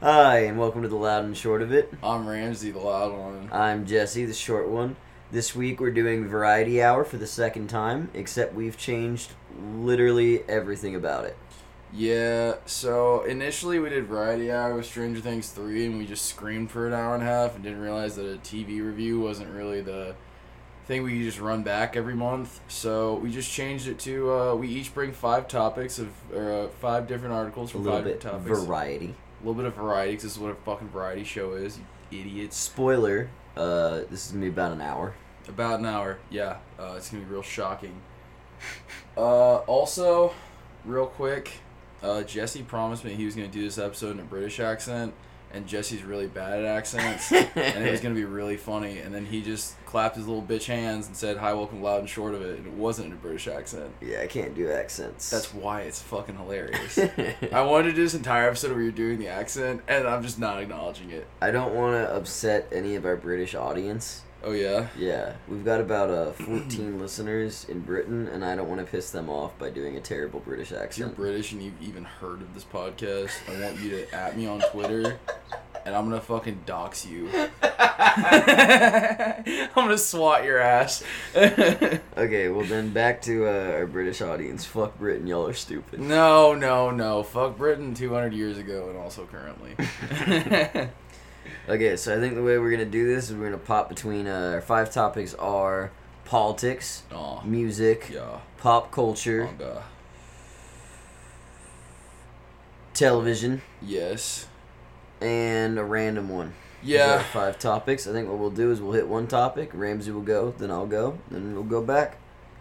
Hi, and welcome to the loud and short of it. I'm Ramzi, the loud one. I'm Jesse, the short one. This week we're doing Variety Hour for the second time, except we've changed literally everything about it. Yeah, so initially we did Variety Hour with Stranger Things 3, and we just screamed for an hour and a half and didn't realize that a TV review wasn't really the thing we could just run back every month. So we just changed it to uh, we each bring five topics of, or uh, five different articles A from little five bit different topics. variety. A little bit of variety, 'cause this is what a fucking variety show is, you idiots. Spoiler, uh, this is gonna be about an hour. About an hour, yeah. Uh, it's gonna be real shocking. Uh, also, real quick, uh, Jesse promised me he was gonna do this episode in a British accent, and Jesse's really bad at accents, and it was gonna be really funny. And then he just clapped his little bitch hands and said, "Hi, welcome, loud and short of it," and it wasn't in a British accent. Yeah, I can't do accents. That's why it's fucking hilarious. I wanted to do this entire episode where you're doing the accent, and I'm just not acknowledging it. I don't want to upset any of our British audience. Oh yeah. Yeah, we've got about uh, 14 listeners in Britain, and I don't want to piss them off by doing a terrible British accent. If you're. British and you've even heard of this podcast, I want you to at me on Twitter, and I'm gonna fucking dox you. I'm gonna swat your ass. Okay, well then back to uh, our British audience. Fuck Britain, y'all are stupid. no, no, no. Fuck Britain 200 years ago and also currently. Okay, so I think the way we're gonna do this is we're gonna pop between uh, our five topics are politics, Aw. music, Yeah. pop culture, Manga. television, Yes. and a random one. Those are our Yeah. five topics. I think what we'll do is we'll hit one topic. Ramzi will go, then I'll go, then we'll go back.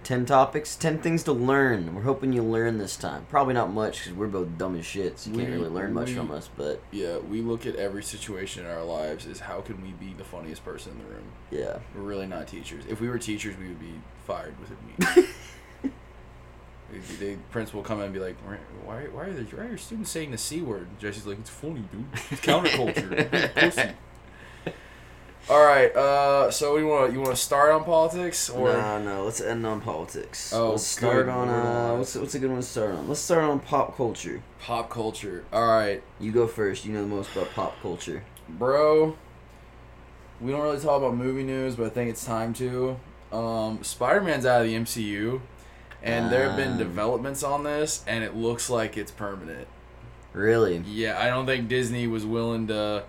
Ten topics, ten things to learn. We're hoping you learn this time. Probably not much because we're both dumb as shit, so you can't really learn much we- from us. But Yeah, we look at every situation in our lives as how can we be the funniest person in the room. yeah, We're really not teachers. If we were teachers, we would be fired within weeks. The principal come in and be like, "Why, why, are the, why are your students saying the c word?" And Jesse's like, "It's funny, dude. It's counterculture. You're a pussy." All right. Uh, so you want you want to start on politics or no, no. Let's end on politics. Oh, let's start on uh, what's what's a good one to start on? Let's start on pop culture. pop culture? All right, You go first. You know the most about pop culture. bro. We don't really talk about movie news, but I think it's time to. Um, Spider Man's out of the MCU, and there have been Um. developments on this, and it looks like it's permanent. Really? Yeah, I don't think Disney was willing to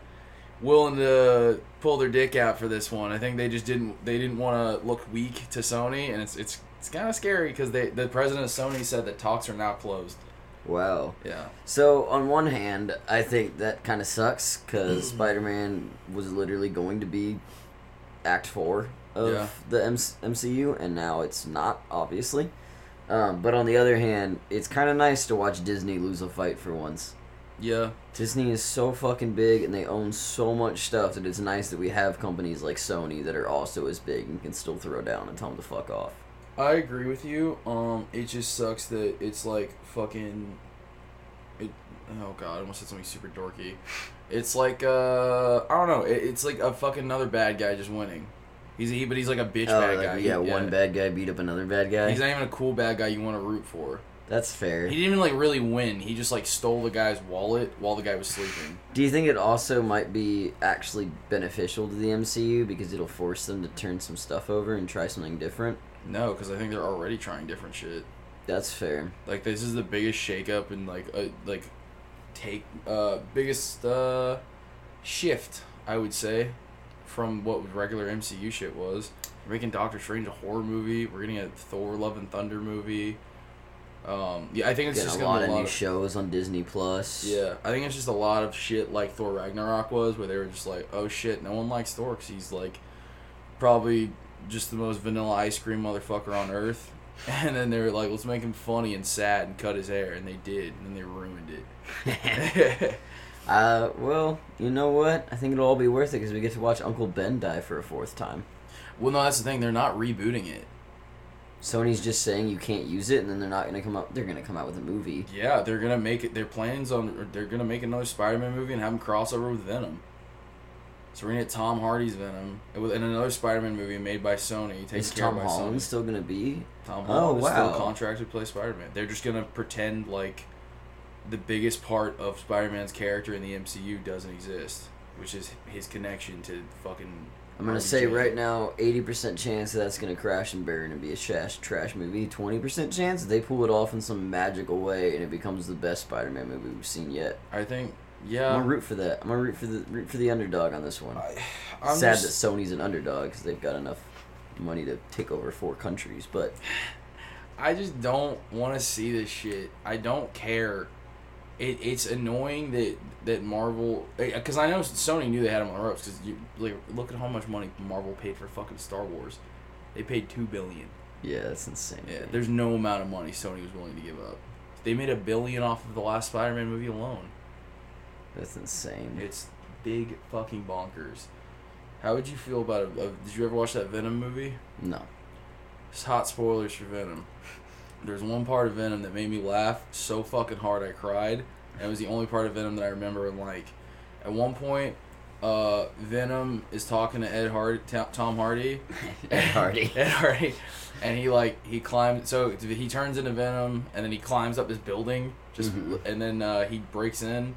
willing to pull their dick out for this one. I think they just didn't they didn't want to look weak to Sony, and it's it's it's kind of scary because they the president of Sony said that talks are now closed. Wow. Yeah, So on one hand, I think that kind of sucks because Spider-Man was literally going to be Act Four of Yeah. the M- MCU, and now it's not, obviously. Um, but on the other hand, it's kind of nice to watch Disney lose a fight for once. yeah, Disney is so fucking big, and they own so much stuff that it's nice that we have companies like Sony that are also as big and can still throw down and tell them to fuck off. I agree with you. Um, it just sucks that it's like fucking. It. Oh god, I almost said something super dorky. It's like uh, I don't know. It, it's like a fucking another bad guy just winning. He's he, but he's like a bitch Oh, bad like, guy. yeah, He- one bad guy beat up another bad guy. He's not even a cool bad guy you want to root for. That's fair. He didn't even like really win. He just like stole the guy's wallet while the guy was sleeping. Do you think it also might be actually beneficial to the MCU because it'll force them to turn some stuff over and try something different? No, because I think they're already trying different shit. That's fair. Like this is the biggest shakeup and like a like take uh biggest uh shift I would say from what regular MCU shit was. We're making Doctor Strange a horror movie. We're getting a Thor: Love and Thunder movie. Um, yeah, I think it's Getting just a lot of lot new of, shows on Disney Plus. Yeah, I think it's just a lot of shit like Thor Ragnarok was, where they were just like, oh shit, no one likes Thor because he's like probably just the most vanilla ice cream motherfucker on earth. And then they were like, let's make him funny and sad and cut his hair, and they did, and then they ruined it. Uh, well, you know what? I think it'll all be worth it because we get to watch Uncle Ben die for a fourth time. well, no, that's the thing; they're not rebooting it. Sony's just saying you can't use it, and then they're not gonna come out. They're gonna come out with a movie. Yeah, they're gonna make it. Their plans on they're gonna make another Spider-Man movie and have him crossover with Venom. So we're gonna get Tom Hardy's Venom and another Spider-Man movie made by Sony. Taken Is care Tom of by Holland Sony. still gonna be? Tom Oh, Holland is wow. still contracted to play Spider-Man. They're just gonna pretend like the biggest part of Spider-Man's character in the MCU doesn't exist, which is his connection to fucking. I'm gonna RDJ. say right now, 80% chance that's gonna crash and burn and be a trash trash movie. 20% chance they pull it off in some magical way and it becomes the best Spider-Man movie we've seen yet. I think, Yeah, I'm gonna root for that. I'm gonna root for the root for the underdog on this one. I, I'm Sad just- that Sony's an underdog because they've got enough money to take over four countries, but I just don't want to see this shit. I don't care. It, it's annoying that that Marvel eh, because I know Sony knew they had him on the ropes because you like look at how much money Marvel paid for fucking Star Wars. They paid two billion. yeah, that's insane. Yeah, there's no amount of money Sony was willing to give up. They made a billion off of the last Spider-Man movie alone. that's insane. It's big fucking bonkers. How would you feel about it? Did you ever watch that Venom movie? No. It's hot spoilers for Venom. There's one part of Venom that made me laugh so fucking hard I cried. And it was the only part of Venom that I remember. And like, at one point, uh, Venom is talking to Ed Hard, Tom Hardy, Ed Hardy. Ed Hardy, and he like he climbs. So he turns into Venom, and then he climbs up this building. Just Mhm. and then uh, he breaks in,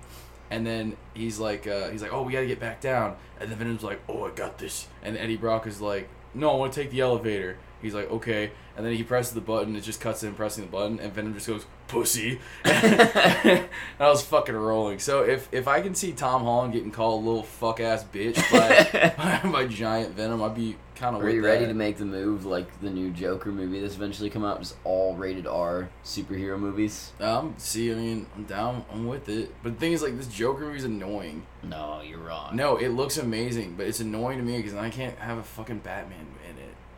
and then he's like uh, he's like, oh, we gotta get back down. And then Venom's like, oh, I got this. And Eddie Brock is like, no, I want to take the elevator. He's like, okay. And then he presses the button. It just cuts in pressing the button, and Venom just goes, pussy. and I was fucking rolling. So if if I can see Tom Holland getting called a little fuck ass bitch by, by giant Venom, I'd be kind of. Are you ready to make the move like the new Joker movie that's eventually come out? Just all rated R superhero movies? Um, see, I mean, I'm down. I'm with it. But the thing is, like, this Joker movie's annoying. No, you're wrong. No, it looks amazing, but it's annoying to me because I can't have a fucking Batman in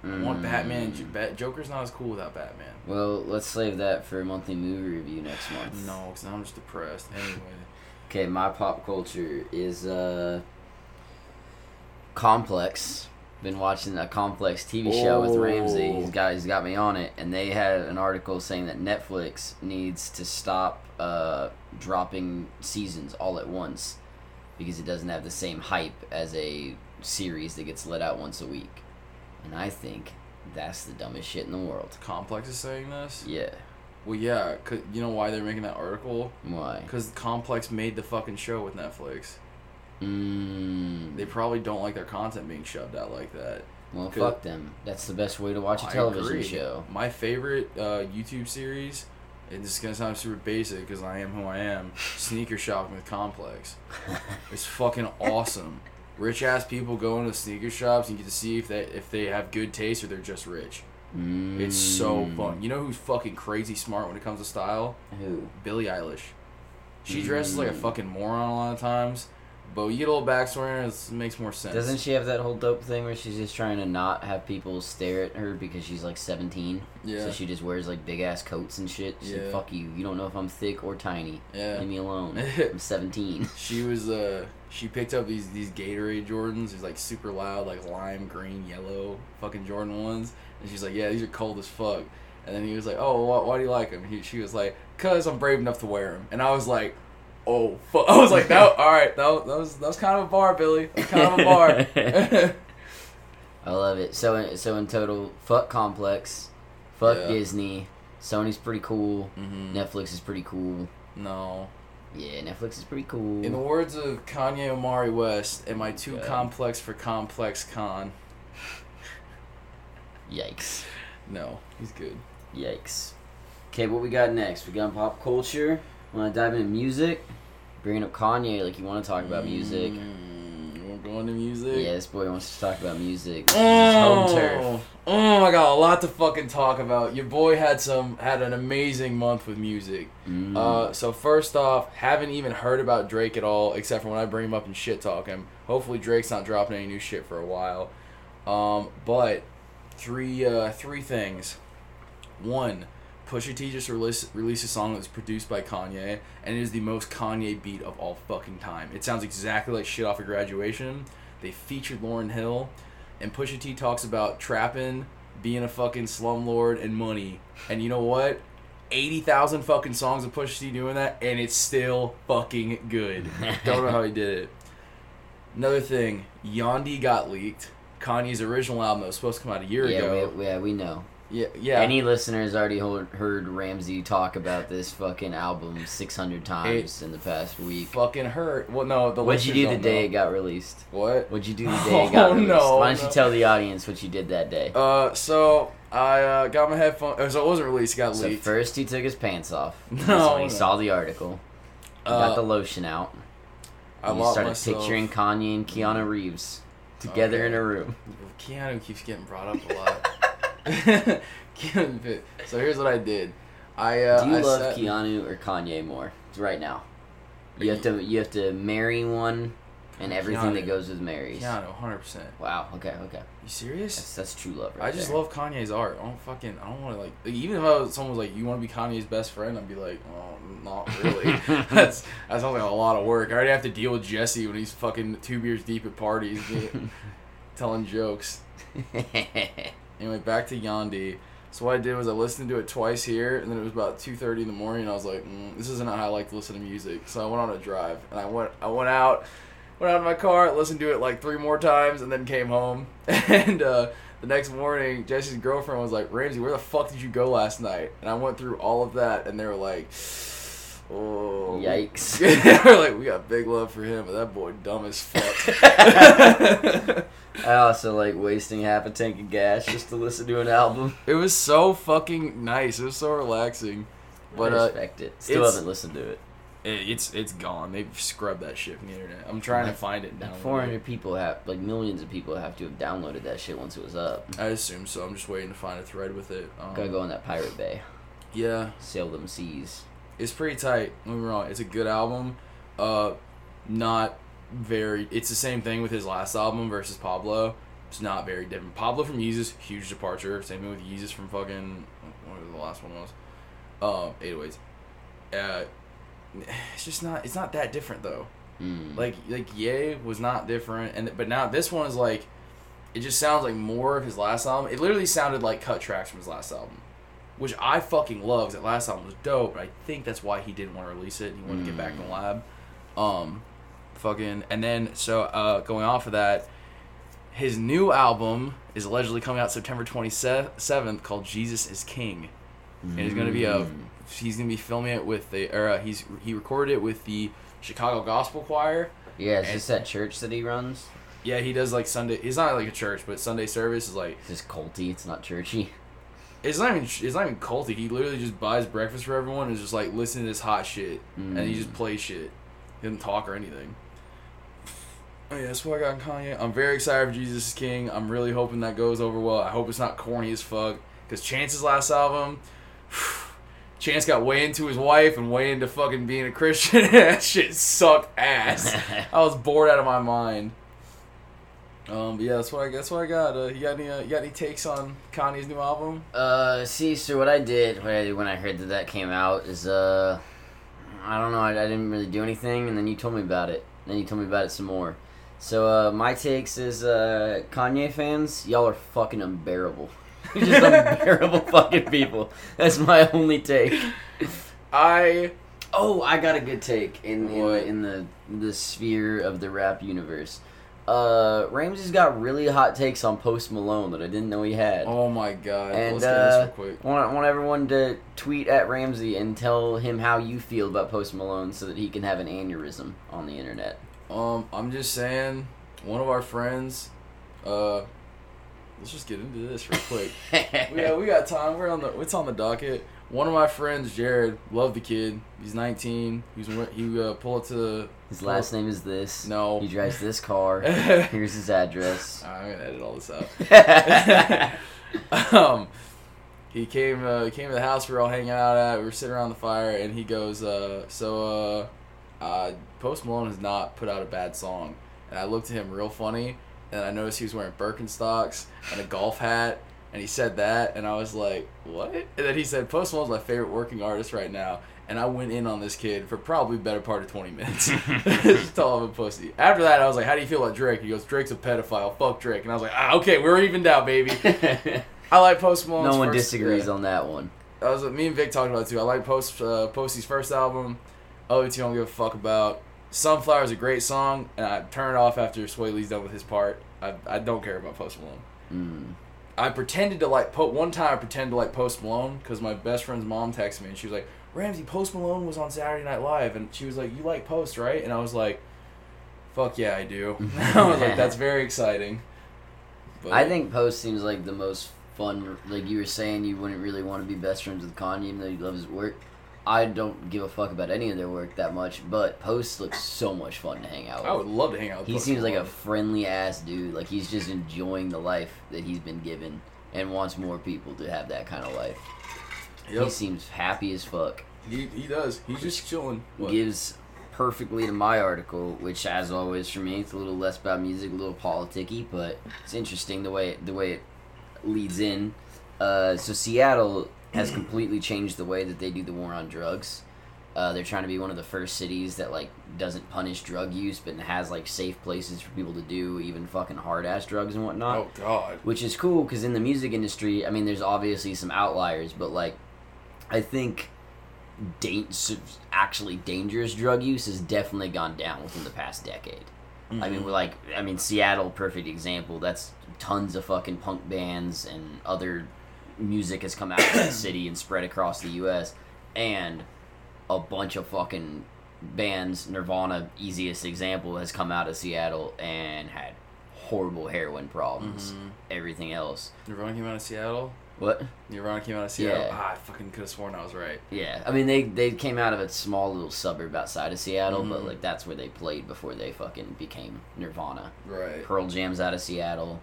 it. I want Mm. Batman. Bat- Joker's not as cool without Batman. Well, let's save that for a monthly movie review next month. No, because I'm just depressed. Anyway. Okay, my pop culture is uh Complex. Been watching a Complex TV show with Ramzi. Oh. He's got he's got me on it, and they had an article saying that Netflix needs to stop uh, dropping seasons all at once because it doesn't have the same hype as a series that gets let out once a week. And I think that's the dumbest shit in the world. Complex is saying this? Yeah. Well, yeah. 'cause- you know why they're making that article? Why? Because Complex made the fucking show with Netflix. Mm. They probably don't like their content being shoved out like that. Well, fuck them. That's the best way to watch a television agree. show. My favorite uh, YouTube series, and this is gonna sound super basic because I am who I am. Sneaker shopping with Complex. It's fucking awesome. Rich ass people go into sneaker shops and you get to see if they if they have good taste or they're just rich. It's so Mm. fun. You know who's fucking crazy smart when it comes to style? Who? Billie Eilish. She dresses like a Mm. fucking moron a lot of times, but you get a little backstory and it makes more sense. Doesn't she have that whole dope thing where she's just trying to not have people stare at her because she's like 17? Yeah. So she just wears like big ass coats and shit. She's like, Yeah. fuck you. You don't know if I'm thick or tiny. yeah. Leave me alone. I'm 17. She was uh she picked up these these Gatorade Jordans, these like super loud, like lime green, yellow fucking Jordan ones, and she's like, yeah, these are cold as fuck. And then he was like, oh, why, why do you like them? He, she was like, cause I'm brave enough to wear them. And I was like, oh fuck. I was like, that all right, that, was- that was that was kind of a bar, Billie. That was kind of a bar. I love it. So, so in total, fuck Complex, fuck Yeah. Disney. Sony's pretty cool. hmm Netflix is pretty cool. No. Yeah, Netflix is pretty cool. In the words of Kanye Omari West, am I too God. complex for ComplexCon? Yikes. No, he's good. Yikes. Okay, what we got next? We got pop culture. Want to dive into music? Bringing up Kanye like you want to talk about music. Mm, we're going to music. Yeah, this boy wants to talk about music. It's home turf. Oh, oh, I got a lot to fucking talk about. Your boy had some had an amazing month with music. Mm. Uh, so first off, haven't even heard about Drake at all, except for when I bring him up and shit talk him. Hopefully Drake's not dropping any new shit for a while. Um, but three uh, three things. One, Pusha T just released released a song that's produced by Kanye, and it is the most Kanye beat of all fucking time. It sounds exactly like shit off of Graduation. They featured Lauryn Hill, and Pusha T talks about trapping, being a fucking slumlord, and money. And you know what? Eighty thousand fucking songs of Pusha T doing that, and it's still fucking good. Don't know how he did it. Another thing, Yandhi got leaked. Kanye's original album that was supposed to come out a year yeah, ago. we, yeah, we know. Yeah, yeah. Any listeners already heard, Ramzi talk about this fucking album 600 times in the past week. fucking hurt. Well, no, the What'd you do the day know. it got released? What? What'd you do the day it got Oh, released? no, Why don't no. you tell the audience what you did that day? Uh, so I uh, got my headphones. So it wasn't released. It got so leaked. first he took his pants off. No, when he no. saw the article. He Uh, got the lotion out. I and locked started myself. picturing Kanye and Keanu Reeves together Okay. in a room. Keanu keeps getting brought up a lot. Keanu, so here's what I did. I uh, Do you I love sat- Keanu or Kanye more right now? You have to you have to marry one and everything that goes with marries. Keanu, hundred percent. Wow. Okay. Okay. You serious? That's that's true love. Right I just there. love Kanye's art. I don't fucking. I don't want to like, like. Even if I was, someone was like, "You want to be Kanye's best friend?" I'd be like, "Oh, not really." That's that sounds like a lot of work. I already have to deal with Jesse when he's fucking two beers deep at parties, telling jokes. Anyway, back to Yandhi. So what I did was I listened to it twice here, and then it was about two thirty in the morning, and I was like, mm, "This isn't how I like to listen to music." So I went on a drive, and I went, I went out, went out in my car, listened to it like three more times, and then came home. And uh, the next morning, Jesse's girlfriend was like, "Ramzi, where the fuck did you go last night?" And I went through all of that, and they were like, "Oh, Yikes. were like, "We got big love for him, but that boy dumb as fuck." I also like wasting half a tank of gas just to listen to an album. It was so fucking nice. It was so relaxing. But I uh, respect it. Still haven't listened to it. it, it's it's gone. They've scrubbed that shit from the internet. I'm trying to find it now. Like 400 people have, like millions of people have to have downloaded that shit once it was up. I assume so. I'm just waiting to find a thread with it. Um, Gotta go on that Pirate Bay, Yeah, sail them seas. It's pretty tight. Don't get me wrong. It's a good album. Uh, not very. It's the same thing with his last album versus Pablo. It's not very different. Pablo from Yeezus, huge departure. Same thing with Yeezus from fucking whatever the last one was. Um, 808s. Uh, it's just not. It's not that different though. Mm. Like like Ye was not different, and but now this one is like, it just sounds like more of his last album. It literally sounded like cut tracks from his last album, which I fucking love. That last album was dope. But I think that's why he didn't want to release it. He wanted to get back in the lab. Um, fucking and then so uh, going off of that, his new album is allegedly coming out September twenty seventh called Jesus is King and it's gonna be a Mm. he's gonna be filming it with the or uh, he's he recorded it with the Chicago Gospel Choir. Yeah, it's and- just that church that he runs. Yeah, he does like Sunday. He's not like a church, but Sunday service is like It's just culty. It's not churchy. It's not even it's not even culty. He literally just buys breakfast for everyone and is just like listening to this hot shit, and he just Mm. plays shit. He doesn't talk or anything. Oh yeah, that's what I got in Kanye. I'm very excited for Jesus is King. I'm really hoping that goes over well. I hope it's not corny as fuck. Cause Chance's last album, Chance got way into his wife and way into fucking being a Christian. that shit sucked ass. I was bored out of my mind. Um, but yeah, that's what I that's what I got. Uh, you got any uh, you got any takes on Kanye's new album? Uh, see, so what I did, what I when I heard that that came out is, uh, I don't know, I, I didn't really do anything, and then you told me about it. Then you told me about it some more. So, uh, my takes is, uh, Kanye fans, y'all are fucking unbearable. You're just unbearable fucking people. That's my only take. I Oh, I got a good take in in in the the sphere of the rap universe. Uh, Ramzi's got really hot takes on Post Malone that I didn't know he had. oh my god, And, let's get uh, this real quick. Want, want everyone to tweet at Ramzi and tell him how you feel about Post Malone so that he can have an aneurysm on the internet. Um, I'm just saying, one of our friends, uh, let's just get into this real quick. yeah, we got time. We're on the. It's on the docket. One of my friends, Jared, love the kid. He's 19. He's he uh, pull up to the. His last name is this. No. He drives this car. Here's his address. I'm gonna edit all this out. um, he came uh, came to the house we were all hanging out at. We were sitting around the fire, and he goes, uh, "So, uh, uh, Post Malone has not put out a bad song." And I looked at him real funny, and I noticed he was wearing Birkenstocks and a golf hat, and he said that, and I was like, "What?" And then he said, "Post Malone's my favorite working artist right now." And I went in on this kid for probably better part of 20 minutes. Just tell him a pussy. After that, I was like, How do you feel about Drake? He goes, Drake's a pedophile. Fuck Drake. And I was like, ah, Okay, we're evened out, baby. I like Post Malone's no one first- disagrees yeah. on that one. I was me and Vic talked about it too. I like Post uh, Posty's first album. Other two I don't give a fuck about. Sunflower is a great song, and I turn it off after Swae Lee's done with his part. I, I don't care about Post Malone. Mm. I pretended to like po- one time I pretended to like Post Malone because my best friend's mom texted me and she was like, Ramzi, Post Malone was on Saturday Night Live and she was like, you like Post right? And I was like, fuck yeah, I do. I was like, that's very exciting. But, I think Post seems like the most fun. Like you were saying, you wouldn't really want to be best friends with Kanye, even though you love his work. I don't give a fuck about any of their work that much, but Post looks so much fun to hang out with. I would love to hang out with He Post seems like a friendly ass dude. Like he's just enjoying the life that he's been given and wants more people to have that kind of life. Yep. He seems happy as fuck. He, he does. He's just chilling. What? Gives perfectly to my article, which as always for me, it's a little less about music, a little politicky, but it's interesting the way the way it leads in. Uh, so Seattle has completely changed the way that they do the war on drugs. Uh, they're trying to be one of the first cities that like doesn't punish drug use, but has like safe places for people to do even fucking hard ass drugs and whatnot Oh God. which is cool because in the music industry, I mean, there's obviously some outliers, but like, I think da- actually dangerous drug use has definitely gone down within the past decade. I Mm-hmm. mean, we're like, I mean, Seattle, perfect example. That's tons of fucking punk bands and other music has come out of that city and spread across the U.S. and a bunch of fucking bands. Nirvana, easiest example, has come out of Seattle and had horrible heroin problems. Mhm. Everything else, Nirvana came out of Seattle. what? Nirvana came out of Seattle. Yeah. Ah, I fucking could have sworn I was right. Yeah, I mean they they came out of a small little suburb outside of Seattle, but Mhm. like that's where they played before they fucking became Nirvana. Right. Pearl Jam's out of Seattle.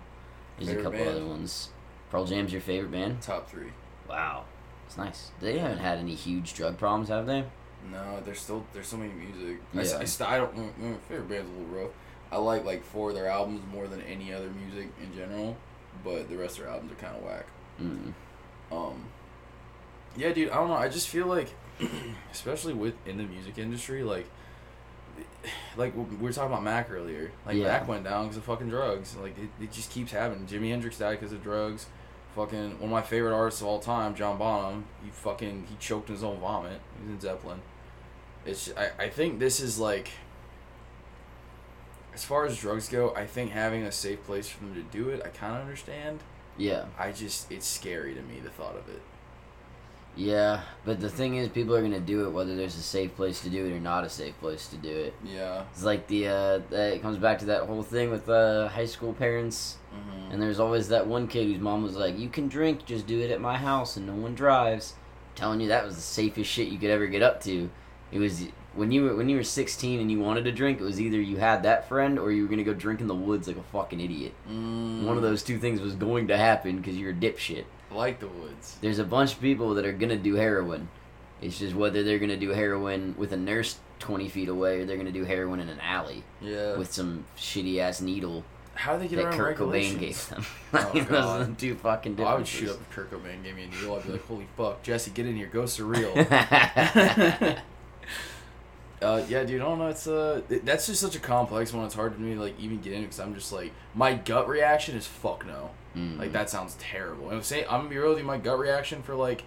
There's a couple band? other ones. Pearl Jam's your favorite band? Top three. Wow, it's nice. They haven't had any huge drug problems, have they? No, there's still there's so many music. Yeah. I, st- I don't. mm, favorite band's a little rough. I like like four of their albums more than any other music in general, but the rest of their albums are kind of whack. Mm. Um. Yeah, dude. I don't know. I just feel like, especially with in the music industry, like, like we were talking about Mac earlier. Like Yeah. Mac went down because of fucking drugs. Like it, it just keeps happening. Jimi Hendrix died because of drugs. Fucking one of my favorite artists of all time, John Bonham. He fucking he choked in his own vomit. He was in Zeppelin. It's I I think this is like. As far as drugs go, I think having a safe place for them to do it, I kind of understand. Yeah, I just it's scary to me the thought of it. Yeah, but the thing is, people are gonna do it whether there's a safe place to do it or not a safe place to do it. Yeah. It's like the uh, that- it comes back to that whole thing with uh, high school parents Mm-hmm. And there's always that one kid whose mom was like, "You can drink, just do it at my house, and no one drives." telling you that was the safest shit you could ever get up to. It was when you were when you were 16 and you wanted to drink. It was either you had that friend or you were gonna go drink in the woods like a fucking idiot. Mm, One of those two things was going to happen because you're a dipshit. Like the woods. There's a bunch of people that are gonna do heroin. It's just whether they're gonna do heroin with a nurse 20 feet away or they're gonna do heroin in an alley Yeah. with some shitty ass needle How do they get that around Kurt Cobain gave them. Oh, Those are the two fucking Oh, I would shoot up if Kurt Cobain gave me a needle. I'd be like, "Holy fuck, Jesse, get in here, go surreal." uh, yeah, dude, I don't know. It's uh, that's just such a complex one. It's hard for me to like even get into because I'm just like, my gut reaction is fuck no. Mm. Like that sounds terrible. And I'm saying I'm gonna be real with you. My gut reaction for like,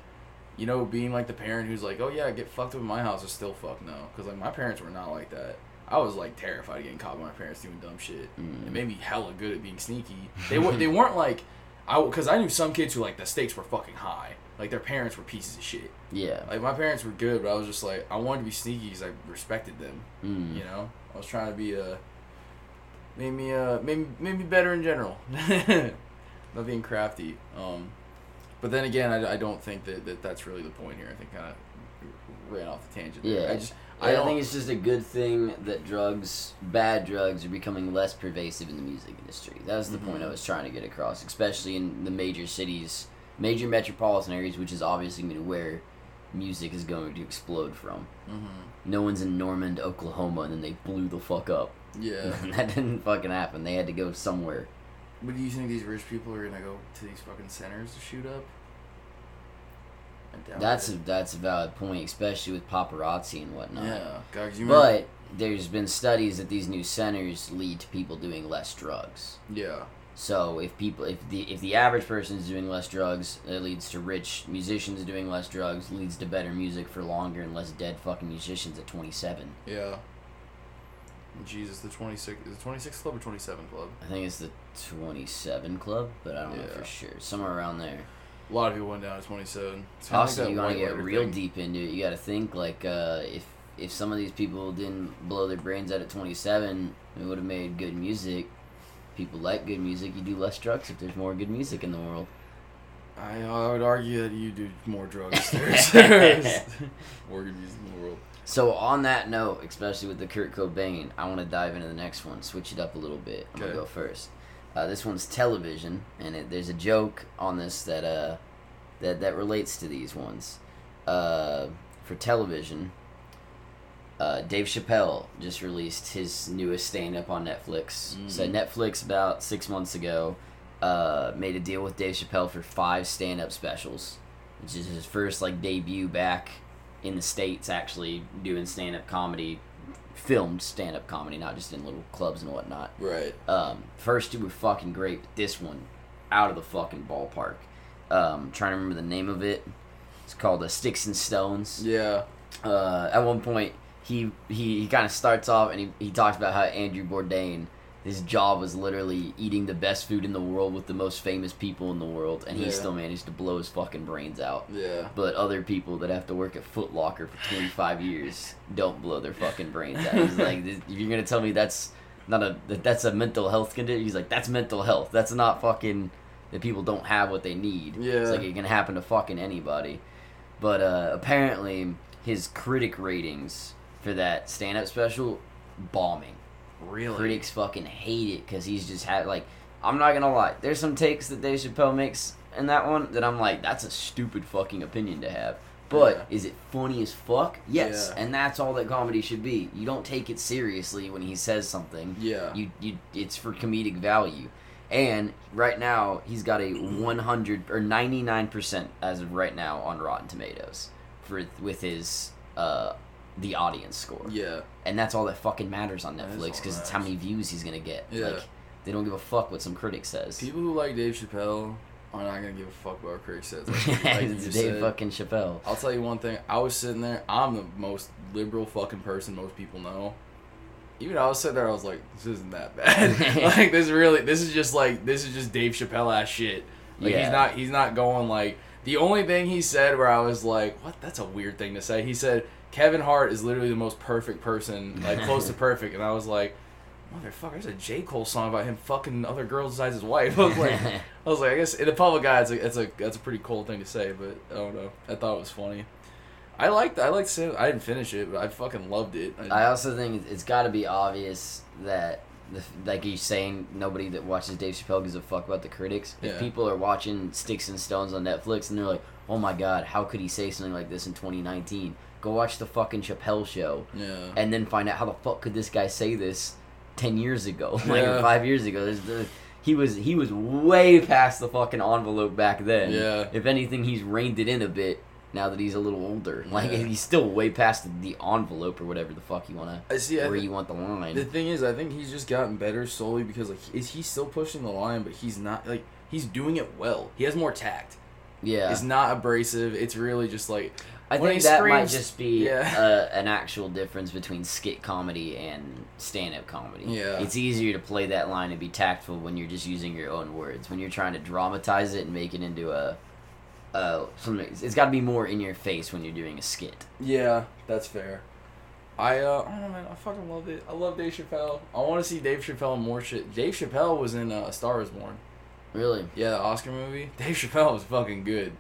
you know, being like the parent who's like, oh yeah, get fucked up in my house is still fuck no. Because like my parents were not like that. I was like terrified of getting caught by my parents doing dumb shit. Mm. It made me hella good at being sneaky. They were they weren't like, I because I knew some kids who like the stakes were fucking high. Like their parents were pieces of shit. Yeah. Like my parents were good, but I was just like I wanted to be sneaky because I respected them. Mm. You know, I was trying to be uh made me uh maybe maybe better in general. Not being crafty. Um, but then again, I, I don't think that, that that's really the point here. I think kind of ran off the tangent. there. Yeah. I just I, I don't think it's just a good thing that drugs, bad drugs, are becoming less pervasive in the music industry. That was the point I was trying to get across, especially in the major cities, major metropolitan areas, which is obviously going to where music is going to explode from. Mhm. No one's in Norman, Oklahoma, and then they blew the fuck up. yeah. that didn't fucking happen. They had to go somewhere. But do you think these rich people are gonna go to these fucking centers to shoot up? I doubt That's a, that's a valid point, especially with paparazzi and whatnot. yeah. God, 'cause you remember- But there's been studies that these new centers lead to people doing less drugs. yeah. So if people, if the if the average person is doing less drugs, it leads to rich musicians doing less drugs, leads to better music for longer and less dead fucking musicians at 27. Yeah. Jesus, the 26 is it 26 club or 27 club? I think it's the 27 club, but I don't know for sure. Somewhere around there. A lot of people went down to 27. It's kinda like you want to get real thing. deep into it. You got to think like uh, if if some of these people didn't blow their brains out at 27, it would have made good music. People like good music. You do less drugs if there's more good music in the world. I, I would argue that you do more drugs. There's more good music in the world. So on that note, especially with the Kurt Cobain, I want to dive into the next one. Switch it up a little bit. I'm Okay. gonna go first. Uh, this one's television, and it, there's a joke on this that uh, that that relates to these ones. Uh, for television, uh, Dave Chappelle just released his newest stand-up on Netflix. So Mhm. Netflix about six months ago uh, made a deal with Dave Chappelle for five stand-up specials, which is his first like debut back in the states actually doing stand-up comedy, filmed stand-up comedy, not just in little clubs and whatnot. Right. Um, first two were fucking great, but this one, out of the fucking ballpark. Um, trying to remember the name of it. It's called uh, Sticks and Stones. Yeah. Uh, at one point, he he, he kind of starts off and he, he talks about how Andrew Bourdain, his job was literally eating the best food in the world with the most famous people in the world, and he Yeah. still managed to blow his fucking brains out. Yeah. But other people that have to work at Foot Locker for 25 years don't blow their fucking brains out. He's like, if you're gonna tell me that's not a that that's a mental health condition, he's like, that's mental health. That's not fucking that people don't have what they need. Yeah. It's like it can happen to fucking anybody. But uh, apparently, his critic ratings for that stand-up special bombing. Really. Critics fucking hate it because he's just had like. I'm not gonna lie. There's some takes that Dave Chappelle makes in that one that I'm like, that's a stupid fucking opinion to have. But Yeah. is it funny as fuck? Yes, Yeah. and that's all that comedy should be. You don't take it seriously when he says something. Yeah. You you it's for comedic value. And right now he's got a 100 or 99% as of right now on Rotten Tomatoes for with his uh the audience score. yeah. And that's all that fucking matters on Netflix because it's how many views he's gonna get. Yeah. Like they don't give a fuck what some critic says. People who like Dave Chappelle are not gonna give a fuck about what Crick says. Like, like it's Dave said. fucking Chappelle. I'll tell you one thing. I was sitting there. I'm the most liberal fucking person most people know. Even I was sitting there. I was like, this isn't that bad. like this really. This is just like this is just Dave Chappelle ass shit. Like Yeah. he's not. He's not going like. The only thing he said where I was like, what? That's a weird thing to say. He said Kevin Hart is literally the most perfect person, like close to perfect, and I was like. Motherfucker, there's a J. Cole song about him fucking other girls besides his wife. I was like, I was like, I guess in a public eye, it's a, it's a that's a pretty cool thing to say, but I don't know. I thought it was funny. I liked I liked Sam. I didn't finish it, but I fucking loved it. I also think it's got to be obvious that, the, like you're saying, nobody that watches Dave Chappelle gives a fuck about the critics. If Yeah. people are watching Sticks and Stones on Netflix and they're like, "Oh my god, how could he say something like this in 2019?" Go watch the fucking Chappelle show yeah, and then find out how the fuck could this guy say this 10 years ago, like Yeah. five years ago. There's the, he was he was way past the fucking envelope back then. Yeah. If anything, he's reined it in a bit now that he's a little older. Like Yeah. he's still way past the envelope or whatever the fuck you wanna I see. I where you want the line. the thing is, I think he's just gotten better solely because like is he still pushing the line, but he's not like he's doing it well. He has more tact. yeah, It's not abrasive. It's really just like I think that might just be Yeah. uh, an actual difference between skit comedy and stand-up comedy. Yeah. it's easier to play that line and be tactful when you're just using your own words. When you're trying to dramatize it and make it into a, uh, something, it's got to be more in your face when you're doing a skit. Yeah, that's fair. I uh, I don't know, man. I fucking love it. I love Dave Chappelle. I want to see Dave Chappelle in more shit. Dave Chappelle was in uh, A Star Is Born. Really, Yeah, the Oscar movie. Dave Chappelle was fucking good.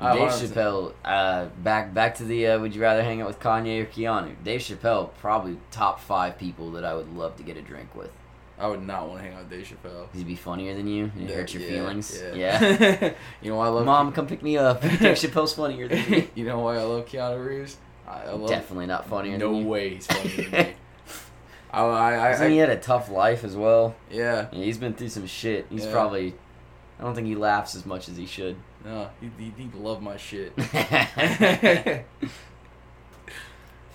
I Dave Chappelle. Uh, back back to the. Uh, would you rather hang out with Kanye or Keanu? Dave Chappelle, probably top five people that I would love to get a drink with. I would not want to hang out with Dave Chappelle. He'd be funnier than you and it hurt your Yeah, feelings. Yeah. yeah. you know why I love Mom, come pick me up. Dave Chappelle's funnier than me. you know why I love Keanu Reeves? I, I love. Definitely not funnier No way he's funnier than me. I, I, I, Hasn't he had a tough life as well? yeah. Yeah, he's been through some shit. He's Yeah. probably. I don't think he laughs as much as he should. No, he, he, he love my shit.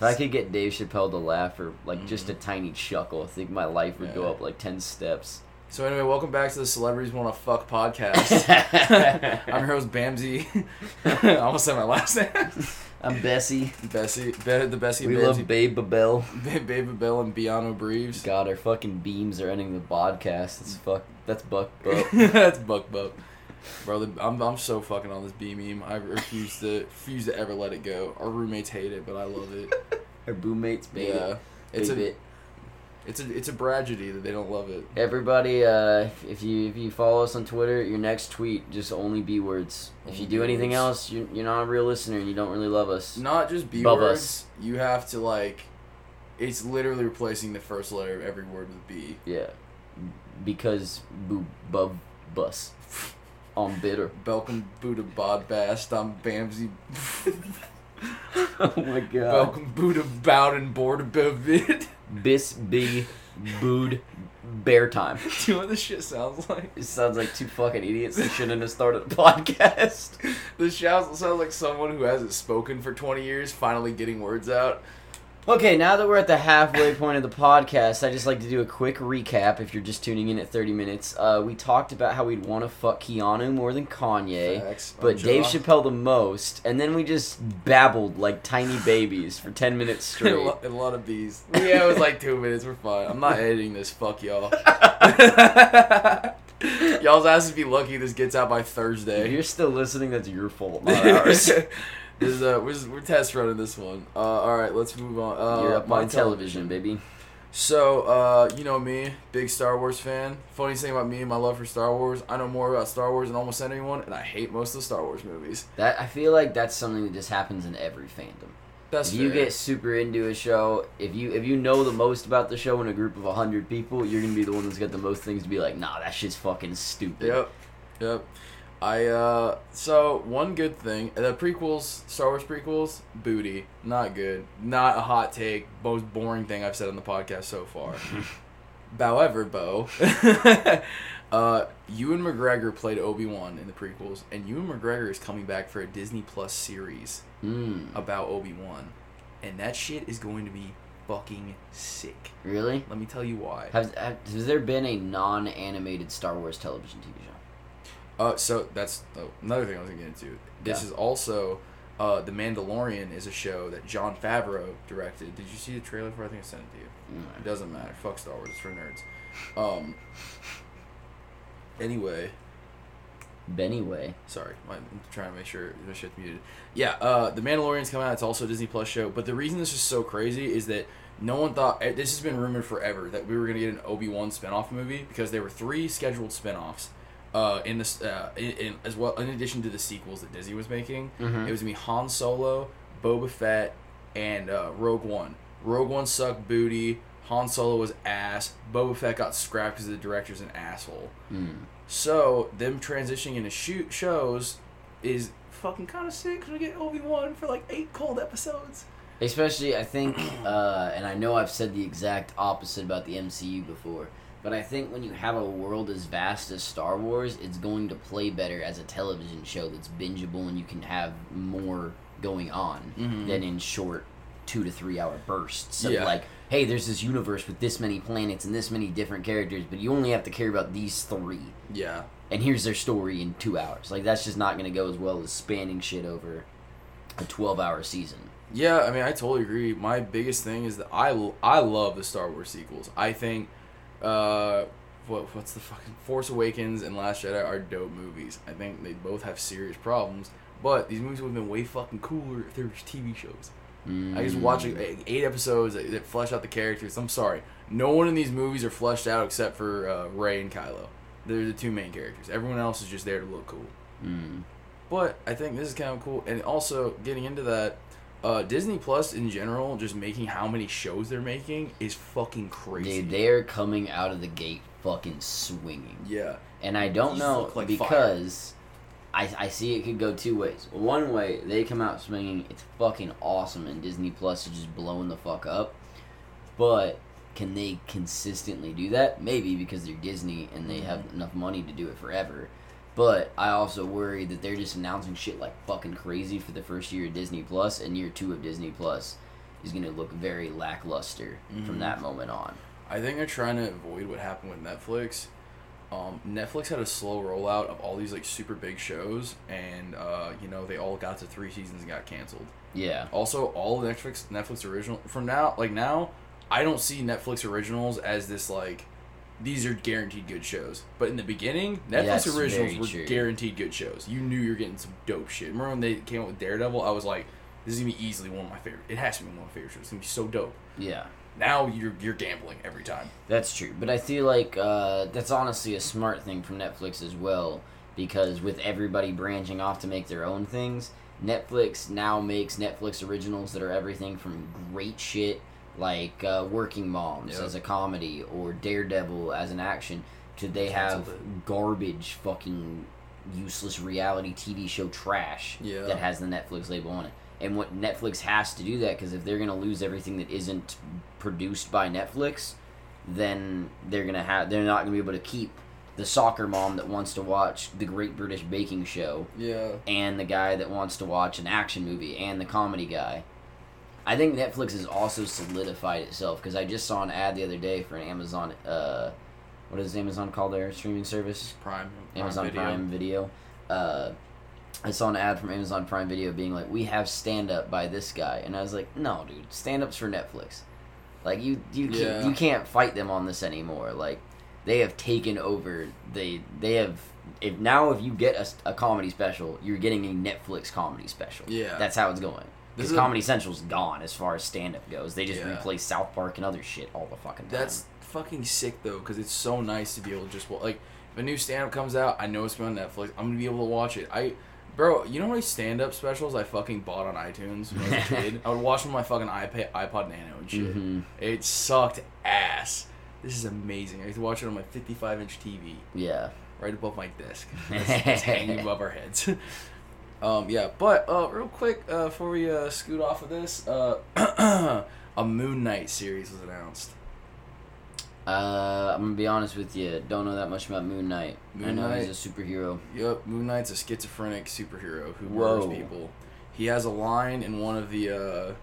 If I could get Dave Chappelle to laugh or like just a Mhm. tiny chuckle, I think my life would go up like ten steps. So anyway, welcome back to the Celebrities Wanna Fuck podcast. I'm your host Bamsy. I almost said my last name. I'm Bessie. Bessie, Be- the Bessie We love Babe Babel. Baby Bell and Biano Breves. God, our fucking beams are ending the podcast. It's fuck. That's buck. buck. That's Buck Buck. Brother, I'm, I'm so fucking on this B meme. I refuse to refuse to ever let it go. Our roommates hate it, but I love it. Our boommates, baby. yeah, it's a it. it's a it's a tragedy that they don't love it. Everybody, uh, if- you if you follow us on Twitter, your next tweet just only B words. If you do anything else, you're, you're not a real listener and you don't really love us. Not just B Bub words. us. You have to like. It's literally replacing the first letter of every word with B. Yeah, because boo bub bus on bitter. Welcome Buddha Bod Bast. I'm Bamsy. oh my god. Welcome Buddha and Board of it. Bis be booed bear time. Do you know what this shit sounds like? It sounds like two fucking idiots that shouldn't have started a podcast. This sounds sounds like someone who hasn't spoken for 20 years finally getting words out. Okay, now that we're at the halfway point of the podcast, I just like to do a quick recap. If you're just tuning in at 30 minutes, uh, we talked about how we'd want to fuck Keanu more than Kanye, Facts. but Dave. Chappelle the most, and then we just babbled like tiny babies for 10 minutes a, straight. lot, a lot of these. Yeah, it was like two minutes. We're fine. I'm not editing this. Fuck y'all. Y'all's asses be lucky this gets out by If Thursday. you're still listening, that's your fault, not ours. Is, uh, we're, we're test running this one. Uh, all right, let's move on. Uh, you're up my on television, baby. So, uh, you know me, big Star Wars fan. Funny thing about me and my love for Star Wars, I know more about Star Wars than almost anyone, and I hate most of the Star Wars movies. That I feel like that's something that just happens in every fandom. That's if you get super into a show, if you if you know the most about the show in a group of hundred people, you're gonna be the one that's got the most things to be like, nah, that shit's fucking stupid. Yep, yep. I uh, so one good thing, the prequels, Star Wars prequels, booty, not good, not a hot take, most boring thing I've said on the podcast so far. However, Bo, uh, Ewan McGregor played Obi Wan in the prequels, and Ewan McGregor is coming back for a Disney Plus series Mm, about Obi Wan, and that shit is going to be fucking sick. really? Let me tell you why. Have, have has there been a non-animated Star Wars television TV show? Uh, so that's oh, another thing I was gonna get into. This Yeah. is also uh, the Mandalorian is a show that Jon Favreau directed. Did you see the trailer for? I think I sent it to you. It doesn't matter. Fuck Star Wars. It's for nerds. Um. Anyway, Anyway, sorry, I'm trying to make sure my shit's muted. Yeah, uh, the Mandalorian's coming out. It's also a Disney Plus show. But the reason this is so crazy is that no one thought eh, this has been rumored forever that we were gonna get an Obi Wan spinoff movie because there were three scheduled spinoffs. Uh, in this, uh, in, in as well, in addition to the sequels that Disney was making, Mhm. it was gonna be Han Solo, Boba Fett, and uh, Rogue One. Rogue One sucked booty. Han Solo was ass. Boba Fett got scrapped because the director's an asshole. mm. So them transitioning into shoot shows is fucking kind of sick. 'cause we get Obi Wan for like eight cold episodes. Especially, I think, uh, and I know I've said the exact opposite about the MCU before, but I think when you have a world as vast as Star Wars, it's going to play better as a television show that's bingeable and you can have more going on Mhm. than in short two to three hour bursts of Yeah. like, hey, there's this universe with this many planets and this many different characters, but you only have to care about these three. Yeah, And here's their story in two hours. Like, that's just not going to go as well as spanning shit over a 12 hour season. yeah. I mean, I totally agree. My biggest thing is that I I love the Star Wars sequels. I think, uh, what what's the fucking Force Awakens and Last Jedi are dope movies. I think they both have serious problems, but these movies would have been way fucking cooler if they were just TV shows. I just watch Mm. eight episodes that, that flesh out the characters. I'm sorry, no one in these movies are fleshed out except for uh, Rey and Kylo. They're the two main characters. Everyone else is just there to look cool. Mm. But I think this is kind of cool, and also getting into that, uh, Disney Plus in general, just making how many shows they're making is fucking crazy. Dude, they're coming out of the gate fucking swinging. yeah, And I don't These know look like fire. because I, I see it could go two ways. One way, they come out swinging, it's fucking awesome, and Disney Plus is just blowing the fuck up. But can they consistently do that? Maybe because they're Disney and they have enough money to do it forever. But I also worry that they're just announcing shit like fucking crazy for the first year of Disney Plus, and year two of Disney Plus is going to look very lackluster from Mhm. that moment on. I think they're trying to avoid what happened with Netflix. um, Netflix had a slow rollout of all these like super big shows, and uh, you know they all got to three seasons and got canceled. Yeah. Also, all of Netflix Netflix original from now like now, I don't see Netflix originals as this like these are guaranteed good shows. But in the beginning, Netflix That's originals were true. guaranteed good shows. You knew you're getting some dope shit. Remember when they came out with Daredevil? I was like, this is gonna be easily one of my favorite. It has to be one of my favorite shows. It's gonna be so dope. Yeah. Now you're you're gambling every time. That's true, but I feel like uh, that's honestly a smart thing from Netflix as well, because with everybody branching off to make their own things, Netflix now makes Netflix originals that are everything from great shit like uh, Working Moms Yep. as a comedy or Daredevil as an action, to they have garbage, fucking useless reality TV show trash Yeah. that has the Netflix label on it. And what Netflix has to do that because if they're gonna lose everything that isn't produced by Netflix, then they're gonna have they're not gonna be able to keep the soccer mom that wants to watch the Great British Baking Show Yeah. and the guy that wants to watch an action movie and the comedy guy. I think Netflix has also solidified itself because I just saw an ad the other day for an Amazon. Uh, what is Amazon called their streaming service? Prime. Amazon Video. Prime Video. Uh, I saw an ad from Amazon Prime Video being like, "We have stand up by this guy," and I was like, "No, dude, stand up's for Netflix. Like you, you Yeah. can't, you can't fight them on this anymore. Like they have taken over. They they have. If now if you get a comedy special, you're getting a Netflix comedy special. Yeah. that's how it's going. This Because is a- Comedy Central's gone as far as stand up goes. They just Yeah. replace South Park and other shit all the fucking time. That's fucking sick though, because it's so nice to be able to just like if a new stand up comes out, I know it's been on Netflix. I'm gonna be able to watch it. I, bro, you know how many stand up specials I fucking bought on iTunes when I was a kid? I would watch them on my fucking iPad, iPod Nano and shit. Mhm. It sucked ass. This is amazing. I to watch it on my 55 inch TV yeah. right above my desk. That's, that's hanging above our heads. um, yeah, but uh, real quick uh, before we uh, scoot off of this, uh, a Moon Knight series was announced. Uh, I'm gonna be honest with you. Don't know that much about Moon Knight. I know Knight- he's a superhero. Yep, Moon Knight's a schizophrenic superhero who murders people. He has a line in one of the uh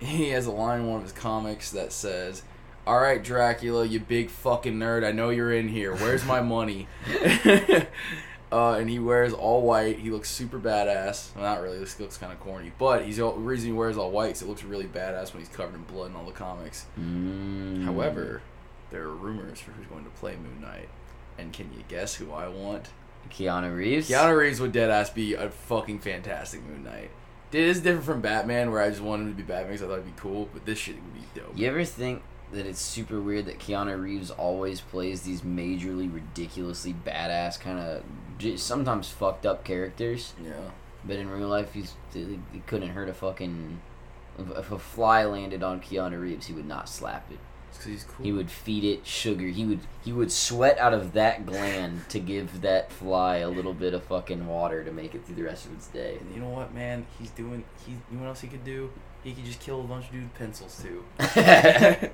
he has a line in one of his comics that says, "All right, Dracula, you big fucking nerd. I know you're in here. Where's my money?" uh, and he wears all white. He looks super badass. Well, not really. This looks kind of corny, but he's all, the reason he wears all white is it looks really badass when he's covered in blood in all the comics. Mm. However, there are rumors for who's going to play Moon Knight. And can you guess who I want? Keanu Reeves. Keanu Reeves would deadass be a fucking fantastic Moon Knight. It is different from Batman, where I just wanted him to be Batman because I thought it'd be cool, but this shit would be dope. You ever think that it's super weird that Keanu Reeves always plays these majorly ridiculously badass kind of sometimes fucked up characters, Yeah. but in real life he's he couldn't hurt a fucking. If a fly landed on Keanu Reeves, he would not slap it. Cool. He would feed it sugar. He would he would sweat out of that gland to give that fly a little bit of fucking water to make it through the rest of its day. And you know what, man? He's doing. He. You know what else he could do? He could just kill a bunch of with pencils too.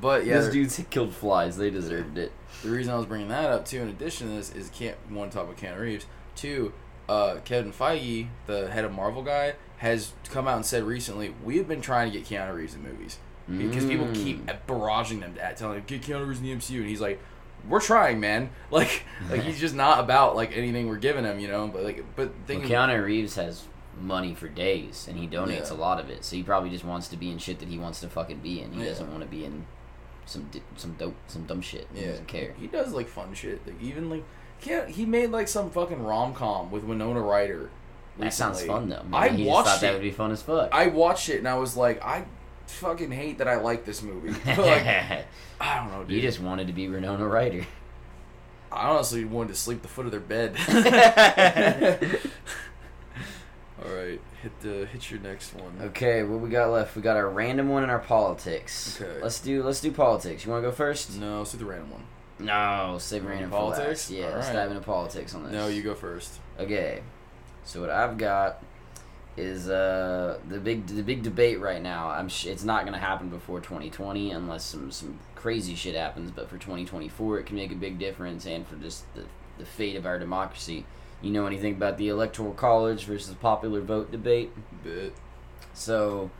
But yeah, Those dudes killed flies. They deserved it. the reason I was bringing that up too, in addition to this, is can't one talk about Keanu Reeves. Two, uh, Kevin Feige, the head of Marvel guy, has come out and said recently we have been trying to get Keanu Reeves in movies because people Mm. keep barraging them at telling him get Keanu Reeves in the MCU, and he's like, "We're trying, man." Like, like he's just not about like anything we're giving him, you know. But like, but Well, thinking, Keanu Reeves has money for days, and he donates Yeah. a lot of it. So he probably just wants to be in shit that he wants to fucking be in. He Yeah. doesn't want to be in some some dope some dumb shit. He yeah, doesn't care. He does like fun shit. Like, even like, can't he made like some fucking rom com with Winona Ryder. That sounds fun though. Maybe I he watched just thought that it. would be fun as fuck. I watched it and I was like, I fucking hate that I like this movie. Like, I don't know, dude. you just wanted to be Winona Ryder. I honestly wanted to sleep the foot of their bed. All right, hit the hit your next one. okay, what we got left? We got our random one and our politics. Okay. Let's do let's do politics. You want to go first? No, let's do the random one. No, save random for Politics? last. Yeah, let's Alright. dive into politics on this. No, you go first. Okay, so what I've got is uh the big the big debate right now. I'm sh- it's not gonna happen before 2020 unless some some crazy shit happens. But for 2024, it can make a big difference, and for just the the fate of our democracy. You know anything about the electoral college versus popular vote debate? Bit. So,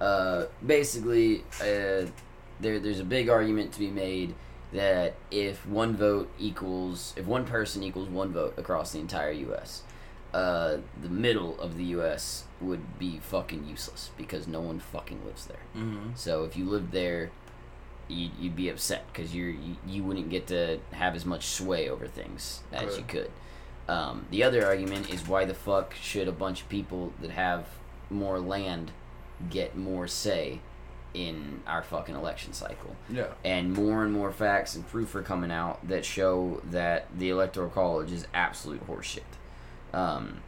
uh, basically, uh, there there's a big argument to be made that if one vote equals if one person equals one vote across the entire U.S., uh, the middle of the U.S. would be fucking useless because no one fucking lives there. Mm-hmm. So if you lived there, you'd, you'd be upset because you, you wouldn't get to have as much sway over things as Right. you could. Um, the other argument is why the fuck should a bunch of people that have more land get more say in our fucking election cycle? Yeah. And more and more facts and proof are coming out that show that the electoral college is absolute horseshit. Um,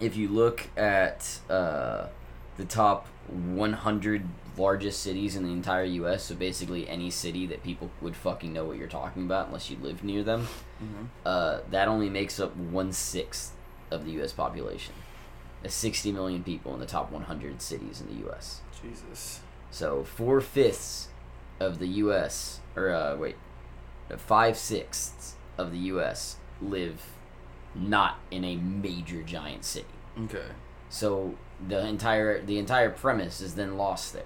if you look at uh, the top 100 largest cities in the entire U.S., so basically any city that people would fucking know what you're talking about unless you live near them, Mm-hmm. uh, that only makes up one sixth of the U.S. population. There's 60 million people in the top 100 cities in the U.S. Jesus. So four fifths of the U.S. or uh, wait, five sixths of the U.S. live not in a major giant city. Okay. So the entire the entire premise is then lost there.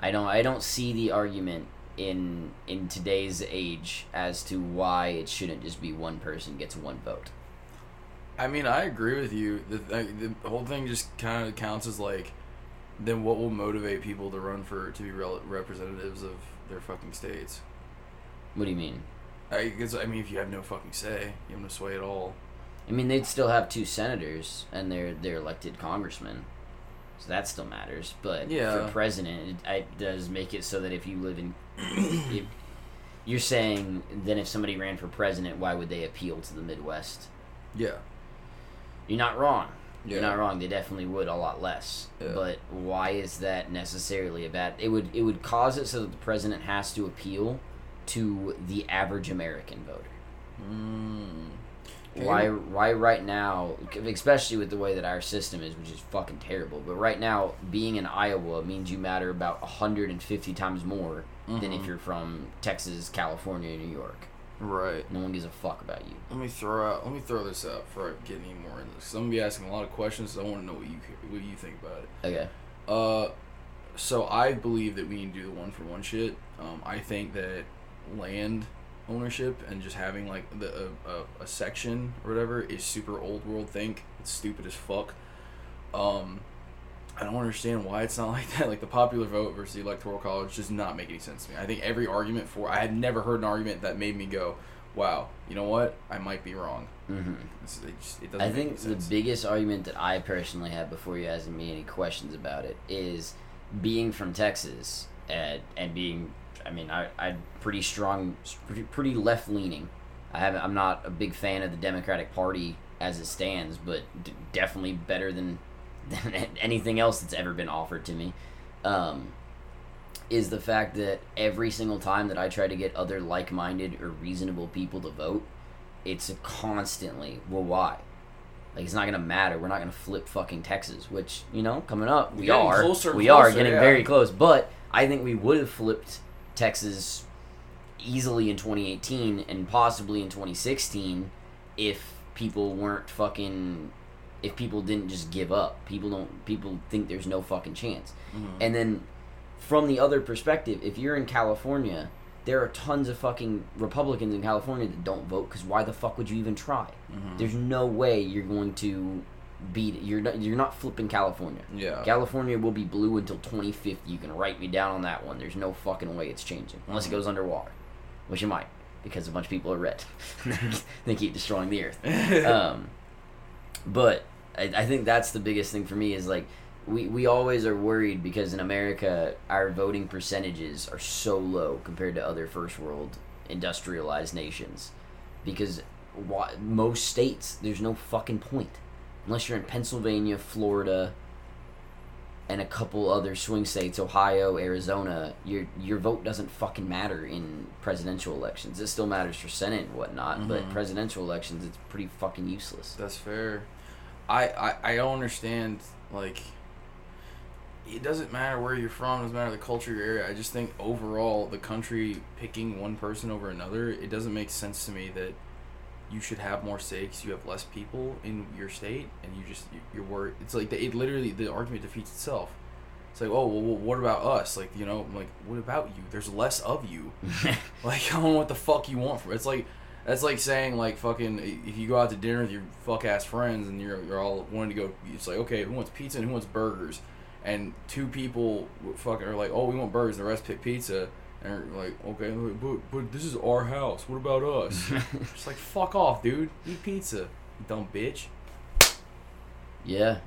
I don't I don't see the argument in in today's age as to why it shouldn't just be one person gets one vote. I mean, I agree with you. The, the whole thing just kind of counts as like, then what will motivate people to run for to be rel- representatives of their fucking states? What do you mean? I guess I mean if you have no fucking say, you have no sway at all. I mean they'd still have two senators and they're they're elected congressmen. So that still matters, but Yeah. for president, it, it does make it so that if you live in, if, you're saying then if somebody ran for president, why would they appeal to the Midwest? Yeah. You're not wrong. Yeah. You're not wrong. They definitely would a lot less. Yeah. But why is that necessarily a bad? It would it would cause it so that the president has to appeal to the average American voter. Mm. Why why right now, especially with the way that our system is, which is fucking terrible. But right now, being in Iowa means you matter about 150 times more than if Mhm. you're from Texas, California, New York. Right. No one gives a fuck about you. Let me throw out. Let me throw this out before I get any more into this. I'm gonna be asking a lot of questions. So I want to know what you what you think about it. Okay. Uh, so I believe that we need to do the one for one shit. Um, I think that land ownership and just having like the a, a, section or whatever is super old world think. It's stupid as fuck. Um, I don't understand why it's not like that. Like the popular vote versus the electoral college does not make any sense to me. I think every argument for I had never heard an argument that made me go, "Wow, you know what? I might be wrong." Mm-hmm. It, just, it doesn't. I think the biggest argument that I personally have before you asking me any questions about it is being from Texas and, and being, I mean, I, I'm pretty strong, pretty, left leaning. I haven't, I'm not a big fan of the Democratic Party as it stands, but d- definitely better than, than anything else that's ever been offered to me. Um, is the fact that every single time that I try to get other like minded or reasonable people to vote, it's constantly, well, why? Like it's not gonna matter. We're not gonna flip fucking Texas, which you know, coming up, we are. closer we are getting yeah. very close. But I think we would have flipped Texas easily in 2018 and possibly in 2016 if people weren't fucking. If people didn't just give up, people don't. People think there's no fucking chance. Mhm. And then from the other perspective, if you're in California, there are tons of fucking Republicans in California that don't vote because why the fuck would you even try? Mhm. There's no way you're going to beat. You're not. You're not flipping California. yeah. California will be blue until 2050. You can write me down on that one. There's no fucking way it's changing unless it Mhm. goes underwater, which it might because a bunch of people are red. they keep destroying the earth um, but I, I think that's the biggest thing for me is like we, we always are worried because in America our voting percentages are so low compared to other first world industrialized nations because why, most states there's no fucking point unless you're in Pennsylvania, Florida, and a couple other swing states, Ohio, Arizona, your your vote doesn't fucking matter in presidential elections. It still matters for Senate and whatnot, but Mhm. presidential elections, it's pretty fucking useless. That's fair. I, I I don't understand like it doesn't matter where you're from, it doesn't matter the culture of your area. I just think overall the country picking one person over another, it doesn't make sense to me that you should have more say 'cause you have less people in your state and you just you- you're worried. It's like the, it literally the argument defeats itself. It's like, oh, well, well, what about us? Like, you know, I'm like, what about you? There's less of you. like, I don't know what the fuck you want from It's like, that's like saying, like, fucking, if you go out to dinner with your fuck ass friends and you're, you're all wanting to go, it's like, okay, who wants pizza and who wants burgers? And two people fucking are like, oh, we want burgers, and the rest pick pizza. And like, okay, but, but this is our house. What about us? It's like, fuck off, dude. Eat pizza, you dumb bitch. Yeah,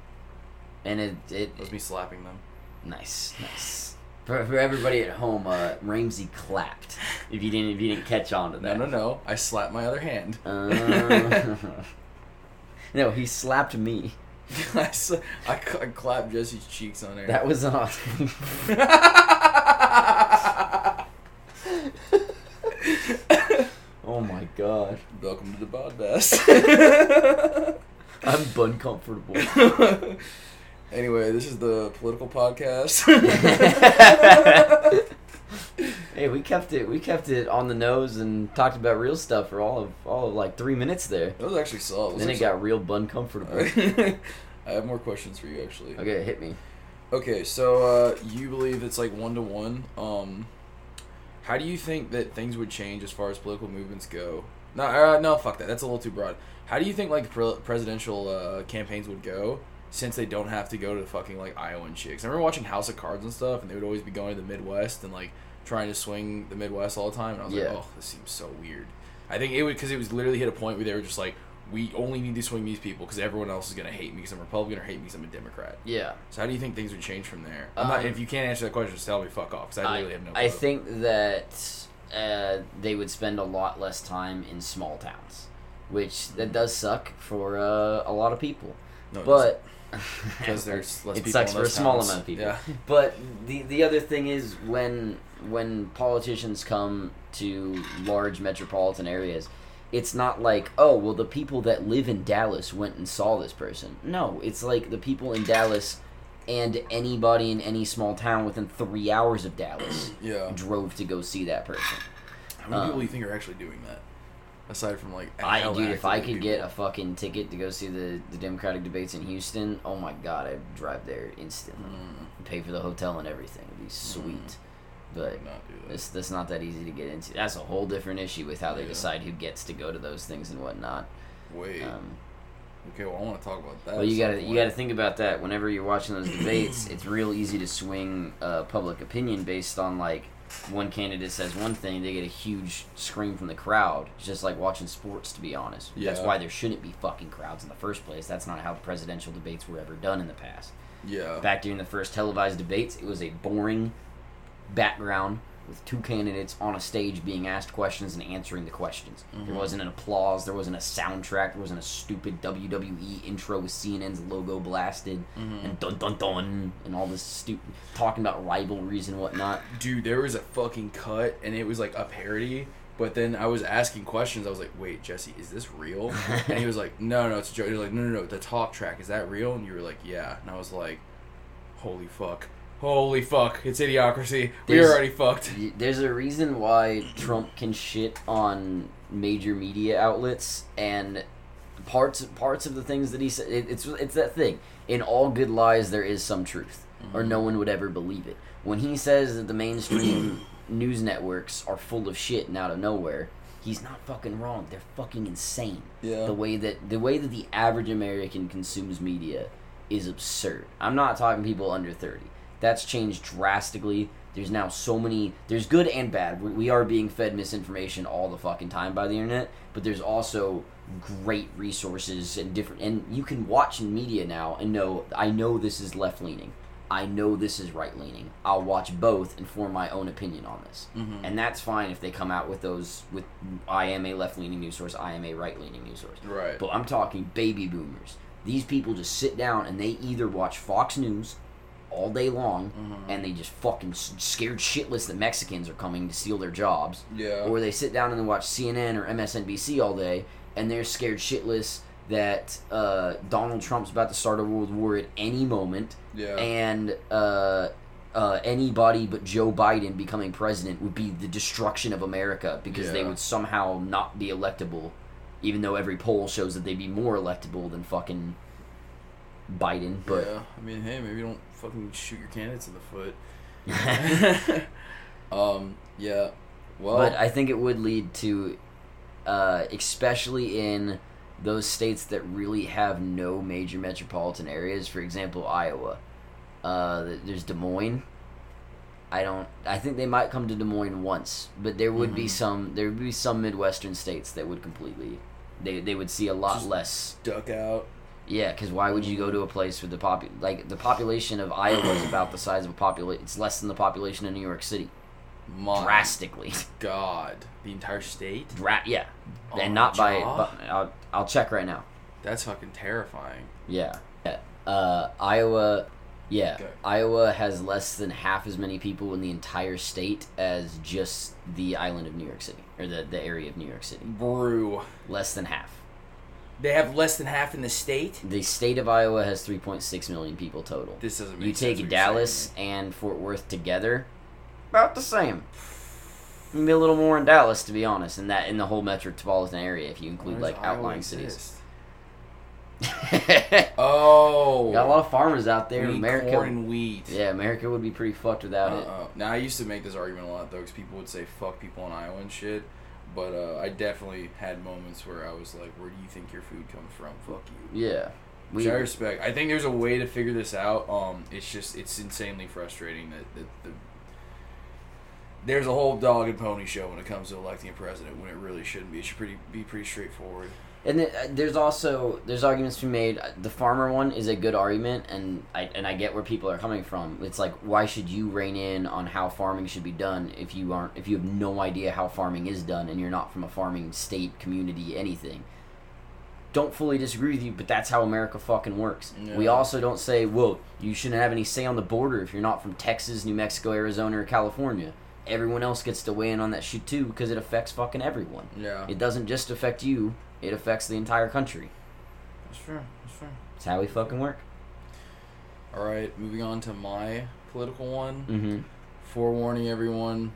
and it it That was me slapping them. nice nice. For, for everybody at home, uh, Ramzi clapped. If you didn't if you didn't catch on to No, that. no, no. No. I slapped my other hand. Uh, no, he slapped me. I I clapped Jesse's cheeks on air. That was awesome. oh my god. Welcome to the podcast. I'm bun comfortable. anyway, this is the political podcast. hey, we kept it we kept it on the nose and talked about real stuff for all of all of like three minutes there. that was actually solid. Then it got real bun comfortable. I have more questions for you, actually. Okay, hit me. Okay, so uh, you believe it's like one to one. Um, how do you think that things would change as far as political movements go? No, uh, no, fuck that. That's a little too broad. How do you think like pre- presidential uh, campaigns would go since they don't have to go to fucking like Iowa and shit? 'Cause I remember watching House of Cards and stuff, and they would always be going to the Midwest and like trying to swing the Midwest all the time. And I was Yeah. like, oh, this seems so weird. I think it would because it was literally hit a point where they were just like, we only need to swing these people because everyone else is gonna hate me because I'm a Republican or hate me because I'm a Democrat. Yeah. So how do you think things would change from there? I'm not, Um, if you can't answer that question, just tell me fuck off. Because I I, literally have no. Idea. I clue. think that uh, they would spend a lot less time in small towns, which that does suck for uh, a lot of people. No, but because there's less it people sucks for a small towns. amount of people. Yeah. But the the other thing is when when politicians come to large metropolitan areas, it's not like oh well the people that live in Dallas went and saw this person. No, it's like the people in Dallas and anybody in any small town within three hours of Dallas Yeah. drove to go see that person. How many people Um, do you think are actually doing that? Aside from like, I dude, if I could get a fucking ticket to go see the, the Democratic debates in Houston, oh my god, I'd drive there instantly. Mm, Pay for the hotel and everything. It'd be sweet. I But would not do that. It's that's not that easy to get into. That's a whole different issue with how they Yeah. decide who gets to go to those things and whatnot. Wait. Um, okay, well I want to talk about that. well, you gotta some you gotta think about that. Whenever you're watching those debates, it's real easy to swing uh, public opinion based on like one candidate says one thing, they get a huge scream from the crowd. It's just like watching sports, to be honest. That's why there shouldn't be fucking crowds in the first place. That's not how presidential debates were ever done in the past. Yeah. Back during the first televised debates, it was a boring background with two candidates on a stage being asked questions and answering the questions. There Mhm. wasn't an applause, there wasn't a soundtrack, there wasn't a stupid WWE intro with CNN's logo blasted Mhm. and dun dun dun and all this stupid talking about rivalries and whatnot. Dude, there was a fucking cut, and it was like a parody. But then I was asking questions. I was like, "Wait, Jesse, is this real?" and he was like, "No, no, it's a joke." He was like, "No, no, no, the talk track is that real?" And you were like, "Yeah." And I was like, "Holy fuck, holy fuck, it's idiocracy. We are already fucked." There's a reason why Trump can shit on major media outlets and parts parts of the things that he said. It, it's it's that thing. In all good lies, there is some truth, or no mm-hmm. one would ever believe it. When he says that the mainstream news networks are full of shit and out of nowhere, he's not fucking wrong. They're fucking insane. Yeah. The way that the way that the average American consumes media is absurd. I'm not talking people under 30. That's changed drastically. There's now so many. There's good and bad. We, we are being fed misinformation all the fucking time by the internet, but there's also great resources and different. And you can watch media now and know. I know this is left leaning. I know this is right leaning. I'll watch both and form my own opinion on this. Mhm. And that's fine if they come out with those. With I am a left leaning news source. I am a right leaning news source. Right. But I'm talking baby boomers. These people just sit down and they either watch Fox News all day long Mhm. and they just fucking scared shitless that Mexicans are coming to steal their jobs. Yeah. Or they sit down and they watch CNN or MSNBC all day and they're scared shitless that uh, Donald Trump's about to start a world war at any moment yeah. and uh, uh, anybody but Joe Biden becoming president would be the destruction of America because they would somehow not be electable, even though every poll shows that they'd be more electable than fucking Biden. But yeah. I mean, hey, maybe don't fucking shoot your candidates in the foot. um, yeah. Well, but I think it would lead to, uh, especially in those states that really have no major metropolitan areas. For example, Iowa. Uh, there's Des Moines. I don't. I think they might come to Des Moines once, but there would be Mhm. some. There would be some Midwestern states that would completely. They, they would see a lot Just- less. duck out. Yeah, because why would you go to a place with the popu- like the population of Iowa is about the size of a population. It's less than the population of New York City, My drastically. God, the entire state. Dra- yeah, Oh, and not by. But I'll, I'll check right now. That's fucking terrifying. Yeah. yeah. Uh, Iowa. Yeah, Okay. Iowa has less than half as many people in the entire state as just the island of New York City or the the area of New York City. Brew. Less than half. They have less than half in the state. The state of Iowa has 3.6 million people total. This doesn't make You sense take what you're Dallas saying and Fort Worth together, about the same. Maybe a little more in Dallas, to be honest, in that in the whole metropolitan area, if you to me. include like Iowa outlying cities. exist? Oh. Got Oh, a lot of farmers out there. we need America, corn and wheat. yeah, America would be pretty fucked without it. Uh-uh. Now I used to make this argument a lot though, because people would say "fuck people in Iowa" and shit. But uh, I definitely had moments where I was like, "Where do you think your food comes from? Fuck you." Yeah, Which we I respect. I think there's a way to figure this out. Um, it's just it's insanely frustrating that, that the there's a whole dog and pony show when it comes to electing a president when it really shouldn't be. It should pretty be pretty straightforward. And then, uh, there's also there's arguments to be made. The farmer one is a good argument, and I and I get where people are coming from. It's like why should you rein in on how farming should be done if you aren't if you have no idea how farming is done and you're not from a farming state, community, anything. Don't fully disagree with you, but that's how America fucking works. We also don't say, well, you shouldn't have any say on the border if you're not from Texas, New Mexico, Arizona, or California. Everyone else gets to weigh in on that shit too because it affects fucking everyone. Yeah, It doesn't just affect you, it affects the entire country. that's true. That's true. It's how we fucking work. All right, moving on to my political one. Mm-hmm. Forewarning everyone,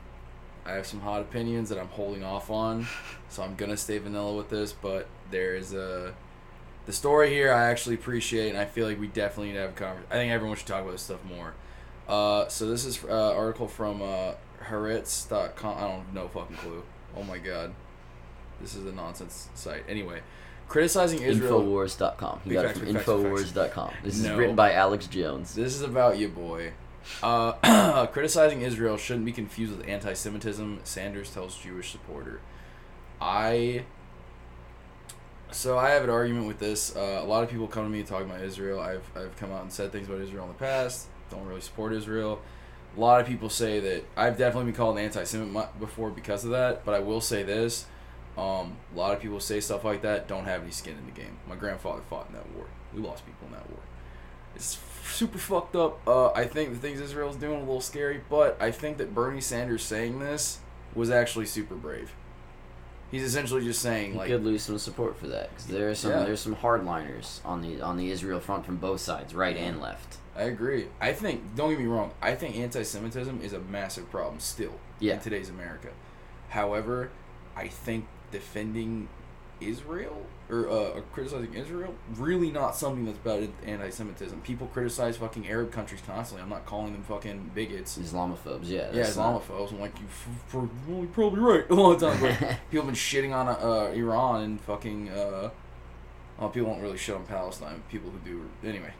I have some hot opinions that I'm holding off on, so I'm gonna stay vanilla with this. But there is a the story here I actually appreciate, and I feel like we definitely need to have a conversation. I think everyone should talk about this stuff more. Uh, so this is uh, article from uh, Haaretz.com. I don't know fucking clue. Oh my god, this is a nonsense site. Anyway, criticizing Israel. Infowars.com. You got it from big facts, big facts. Infowars.com. This No. is written by Alex Jones. This is about you, boy. Uh, criticizing Israel shouldn't be confused with anti-Semitism. Sanders tells Jewish supporter. I. So I have an argument with this. Uh, a lot of people come to me talking about Israel. I've I've come out and said things about Israel in the past. Don't really support Israel. A lot of people say that I've definitely been called an anti-Semite before because of that. But I will say this: um, a lot of people say stuff like that. Don't have any skin in the game. My grandfather fought in that war. We lost people in that war. It's super fucked up. Uh, I think the things Israel's doing are a little scary, but I think that Bernie Sanders saying this was actually super brave. He's essentially just saying You like, could lose some support for that because there are some Yeah. there's some hardliners on the on the Israel front from both sides, right and left. I agree. I think don't get me wrong. I think anti-Semitism is a massive problem still Yeah. in today's America. However, I think defending Israel or uh, criticizing Israel really not something that's about anti-Semitism. People criticize fucking Arab countries constantly. I'm not calling them fucking bigots. Islamophobes, yeah. Yeah, that's not- Islamophobes. I'm like, you well, you're probably right a lot of times. But people have been shitting on uh, Iran and fucking. Uh, well, people don't really shit on Palestine. People who do, anyway.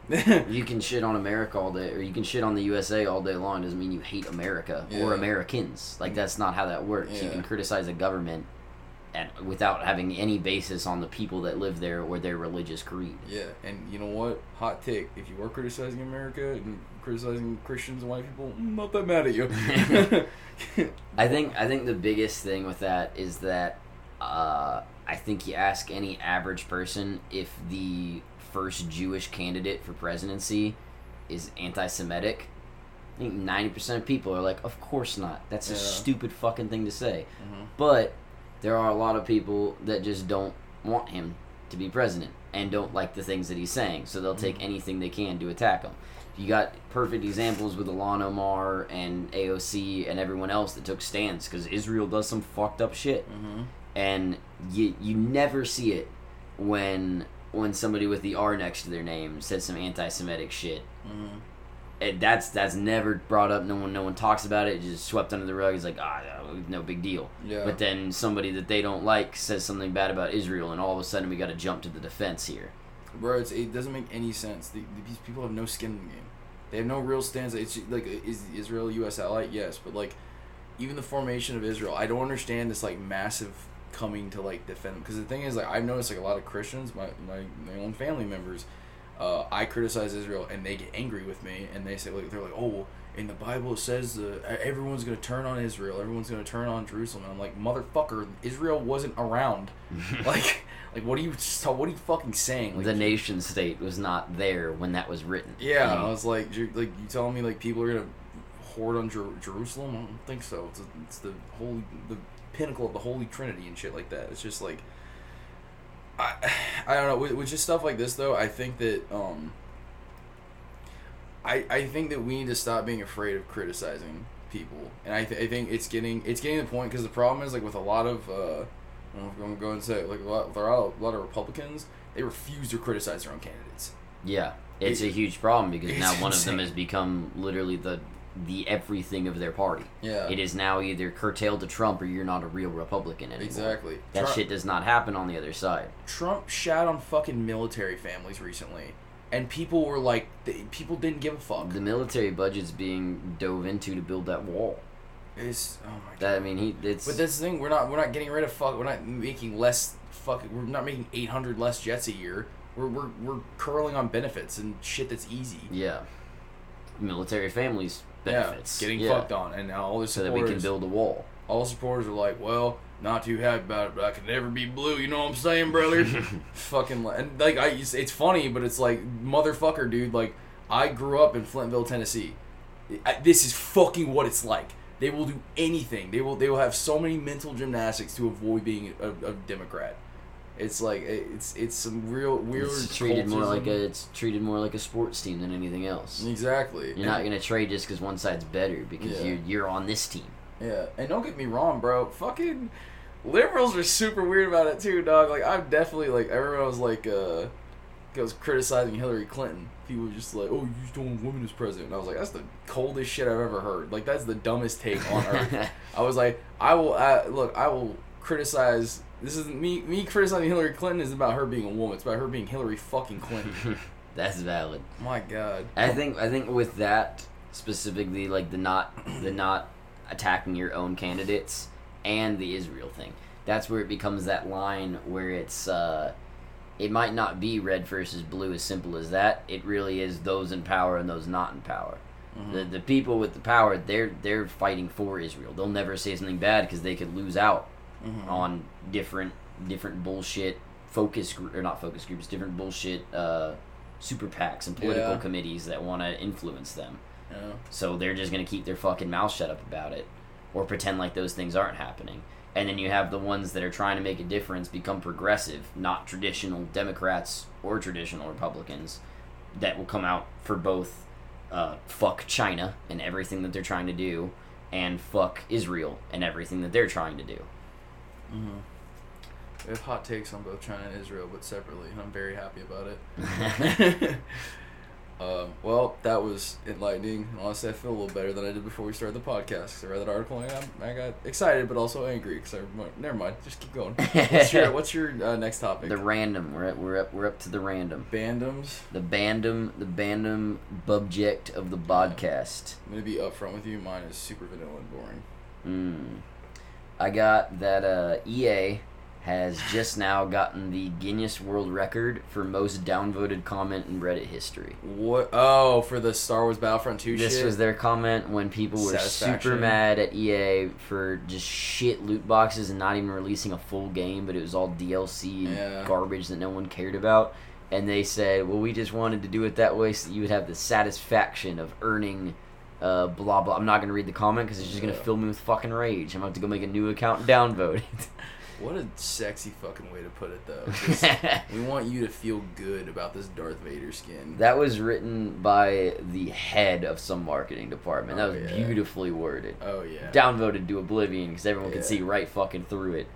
You can shit on America all day, or you can shit on the USA all day long. Doesn't mean you hate America Yeah. or Americans. Like that's not how that works. You can criticize a government, and without having any basis on the people that live there or their religious creed. yeah, and you know what? Hot take: if you are criticizing America and criticizing Christians and white people, I'm not that mad at you. I think I think the biggest thing with that is that uh, I think you ask any average person if the first Jewish candidate for presidency is anti-Semitic. I think ninety percent of people are like, "Of course not. That's a stupid fucking thing to say." Mhm. But there are a lot of people that just don't want him to be president and don't like the things that he's saying, so they'll take Mhm. anything they can to attack him. You got perfect examples with Ilhan Omar and AOC and everyone else that took stands because Israel does some fucked up shit, Mhm. and you you never see it when when somebody with the R next to their name said some anti-Semitic shit. Mhm. It, that's that's never brought up. No one no one talks about it. It's just swept under the rug. It's like ah, no big deal. Yeah. But then somebody that they don't like says something bad about Israel, and all of a sudden we got to jump to the defense here. Bro, it's, it doesn't make any sense. The, these people have no skin in the game. They have no real stance. It's like is Israel U.S. ally? Yes, but like even the formation of Israel, I don't understand this like massive coming to like defend them. Because the thing is, like I've noticed like a lot of Christians, my my, my own family members, uh, I criticize Israel and they get angry with me and they say like they're like oh in the Bible it says uh, everyone's gonna turn on Israel, everyone's gonna turn on Jerusalem. And I'm like motherfucker, Israel wasn't around. like like what are you what are you fucking saying? Like, the nation state was not there when that was written. Yeah, I was like, you like you telling me like people are gonna hoard on Jer- Jerusalem? I don't think so. It's, a, it's the holy, the pinnacle of the Holy Trinity and shit like that. It's just like, I, I don't know. With, with just stuff like this though, I think that um, I I think that we need to stop being afraid of criticizing people, and I, th- I think it's getting it's getting to the point because the problem is like with a lot of uh, I don't know if I'm gonna go and say it, like a lot, there are a lot of Republicans they refuse to criticize their own candidates. Yeah, it's It- a huge problem because now one of them has become literally the the everything of their party. Yeah. It is now either curtailed to Trump or you're not a real Republican anymore. Exactly. That Trump- shit does not happen on the other side. Trump shat on fucking military families recently, and people were like, they, people didn't give a fuck. The military budget's being dove into to build that wall. It's oh my god. That I mean, he it's But that's the thing. We're not we're not getting rid of fuck. We're not making less fuck. We're not making eight hundred less jets a year. We're, we're we're curling on benefits and shit that's easy. yeah, military families benefits. Yeah, getting yeah. fucked on, and now all the so that we can build a wall. all the supporters are like, well, not too happy about it, but I could never be blue. You know what I'm saying, brother? fucking li- and like I, it's, it's funny, but it's like motherfucker, dude. Like I grew up in Flintville, Tennessee. I, this is fucking what it's like. They will do anything. They will. They will have so many mental gymnastics to avoid being a, a Democrat. It's like it's it's some real weird. It's treated more like a it's treated more like a sports team than anything else. exactly. You're not gonna trade just because one side's better because Yeah. you're you're on this team. Yeah, and don't get me wrong, bro. Fucking liberals are super weird about it too, dog. Like I'm definitely like everyone was like uh was criticizing Hillary Clinton. People were just like, "Oh, you just don't want women as president." And I was like, "That's the coldest shit I've ever heard. Like that's the dumbest take on earth." I was like, "I will uh, look. I will criticize." This isn't me. Me criticizing Hillary Clinton is about her being a woman. It's about her being Hillary fucking Clinton. That's valid. My God. I think I think with that specifically, like the not the not attacking your own candidates and the Israel thing, that's where it becomes that line where it's uh, it might not be red versus blue as simple as that. It really is those in power and those not in power. Mm-hmm. The the people with the power, they're they're fighting for Israel. They'll never say something bad because they could lose out Mhm. on different different bullshit focus group or not focus groups, different bullshit uh, super PACs and political Yeah. committees that want to influence them. Yeah. So they're just gonna keep their fucking mouth shut up about it, or pretend like those things aren't happening. And then you have the ones that are trying to make a difference become progressive, not traditional Democrats or traditional Republicans, that will come out for both uh, fuck China and everything that they're trying to do, and fuck Israel and everything that they're trying to do. Mm-hmm. We have hot takes on both China and Israel, but separately, and I'm very happy about it. um, well, that was enlightening. And honestly, I feel a little better than I did before we started the podcast. I read that article and I, I got excited, but also angry. Because I never mind, just keep going. What's your What's your uh, next topic? The random. We're at, we're up we're up to the random. Bandums. The bandom the bandom subject of the podcast. I'm gonna be upfront with you. Mine is super vanilla and boring. Mm. I got that uh, EA has just now gotten the Guinness World Record for most downvoted comment in Reddit history. What? Oh, for the Star Wars Battlefront 2 This shit. was their comment when people were super mad at EA for just shit loot boxes and not even releasing a full game, but it was all DLC and Yeah. garbage that no one cared about. And they said, well, we just wanted to do it that way so you would have the satisfaction of earning uh, blah blah. I'm not to read the comment because it's just to Yeah. fill me with fucking rage. I'm about to go make a new account and downvote What a sexy fucking way to put it, though. We want you to feel good about this Darth Vader skin. that was written by the head of some marketing department. That Oh, was yeah. beautifully worded. oh yeah. downvoted to oblivion because everyone can Yeah. see right fucking through it.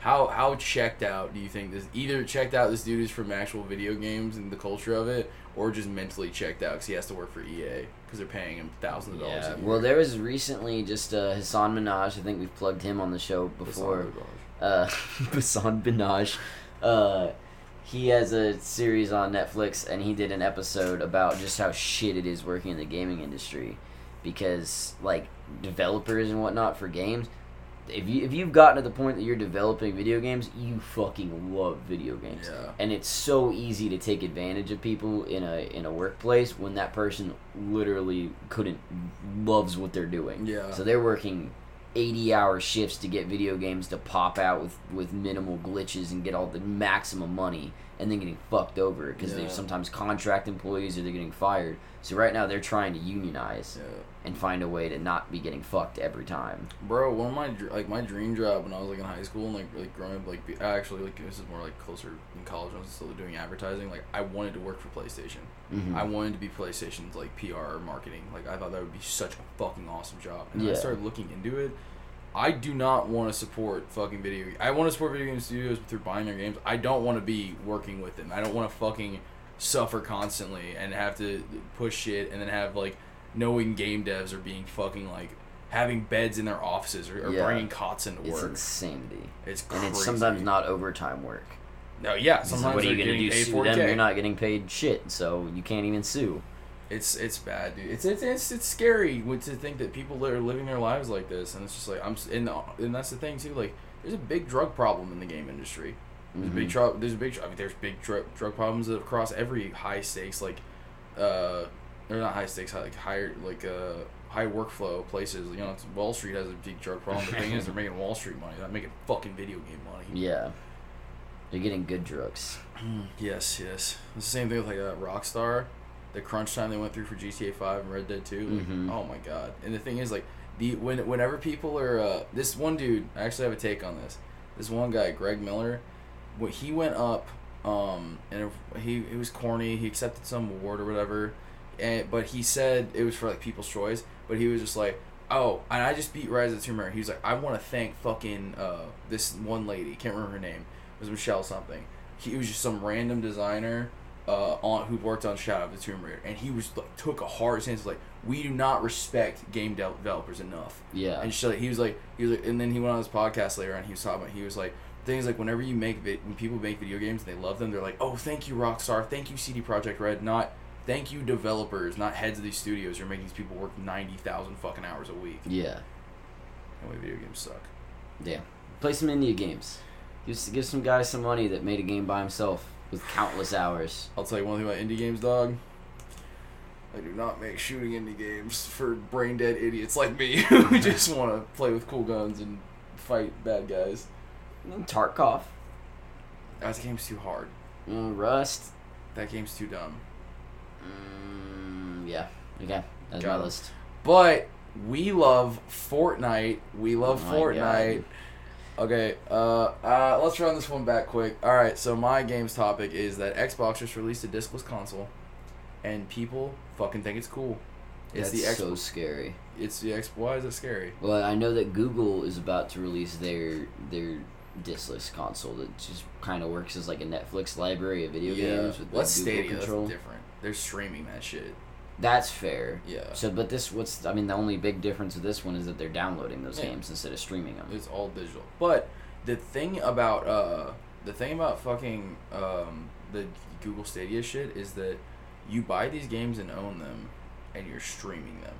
How how checked out do you think this? Either checked out this dude is from actual video games and the culture of it, or just mentally checked out because he has to work for EA because they're paying him thousands of dollars. Yeah. a year. Well, there was recently just uh, Hasan Minhaj. I think we've plugged him on the show before. uh, Basan Binaj. Uh, he has a series on Netflix, and he did an episode about just how shit it is working in the gaming industry, because like developers and whatnot for games. If you if you've gotten to the point that you're developing video games, you fucking love video games, Yeah. and it's so easy to take advantage of people in a in a workplace when that person literally couldn't loves what they're doing. Yeah. So they're working 80 hour shifts to get video games to pop out with, with minimal glitches and get all the maximum money and then getting fucked over because Yeah. they're sometimes contract employees or they're getting fired. So right now they're trying to unionize Yeah. And find a way to not be getting fucked every time. Bro, one of my like my dream job when I was like in high school and like like growing up like be- actually like this is more like closer in college when I was still doing advertising like I wanted to work for PlayStation. Mhm. I wanted to be PlayStation's like PR or marketing. Like I thought that would be such a fucking awesome job. And then I started looking into it. I do not want to support fucking video. I want to support video game studios through buying their games. I don't want to be working with them. I don't want to fucking suffer constantly and have to push shit and then have like knowing game devs are being fucking like having beds in their offices or, or Yeah. bringing cots into work. It's insanity. It's And it's sometimes not overtime work. No, yeah. Sometimes what are you going to do? Sue 4K. them? You're not getting paid shit, so you can't even sue. It's it's bad, dude. It's it's it's, it's scary to think that people are living their lives like this, and it's just like I'm and and that's the thing too. Like, there's a big drug problem in the game industry. There's a big Mhm. There's a big. I mean, there's big drug drug problems across every high stakes like, uh, they're not high stakes, high, like higher like uh high workflow places. You know, it's, Wall Street has a big drug problem. The thing is, they're making Wall Street money. They're not making fucking video game money. Yeah. They're getting good drugs. Yes, yes. It's the same thing with like uh, Rockstar, the crunch time they went through for GTA Five and Red Dead Two. Like, Mhm. Oh my god! And the thing is, like, the when whenever people are uh, this one dude, I actually have a take on this. This one guy, Greg Miller, when he went up, um, and he it was corny. He accepted some award or whatever, and but he said it was for like People's Choice. But he was just like, oh, and I just beat Rise of the Tomb Raider. He was like, I want to thank fucking uh this one lady. Can't remember her name. It was Michelle something. He was just some random designer uh, on who worked on Shadow of the Tomb Raider, and he was like took a hard stance like we do not respect game de- developers enough. Yeah. And so he was like he was like, and then he went on his podcast later and he was talking about he was like things like whenever you make vi- when people make video games and they love them they're like oh thank you Rockstar thank you CD Projekt Red not thank you developers not heads of these studios you're making these people work ninety thousand fucking hours a week. Yeah. And way video games suck. Yeah. Play some indie games. Give, give some guy some money that made a game by himself with countless hours. I'll tell you one thing about indie games, dog. I do not make shooting indie games for brain dead idiots like me who just want to play with cool guns and fight bad guys. Tarkov. That game's too hard. Uh, Rust. That game's too dumb. Mm, yeah. Okay. That's Got my it. list. But we love Fortnite. We love Oh Fortnite. Okay, uh, uh, let's run this one back quick. All right, so my game's topic is that Xbox just released a discless console, and people fucking think it's cool. It's That's the X. so scary. It's the X. Why is it scary? Well, I know that Google is about to release their their discless console that just kind of works as like a Netflix library of video games with What's the Google Stadia? control. That's different. They're streaming that shit. That's fair. Yeah. So, but this, what's I mean, the only big difference with this one is that they're downloading those Yeah. games instead of streaming them. It's all digital. But the thing about uh the thing about fucking um the Google Stadia shit is that you buy these games and own them, and you're streaming them.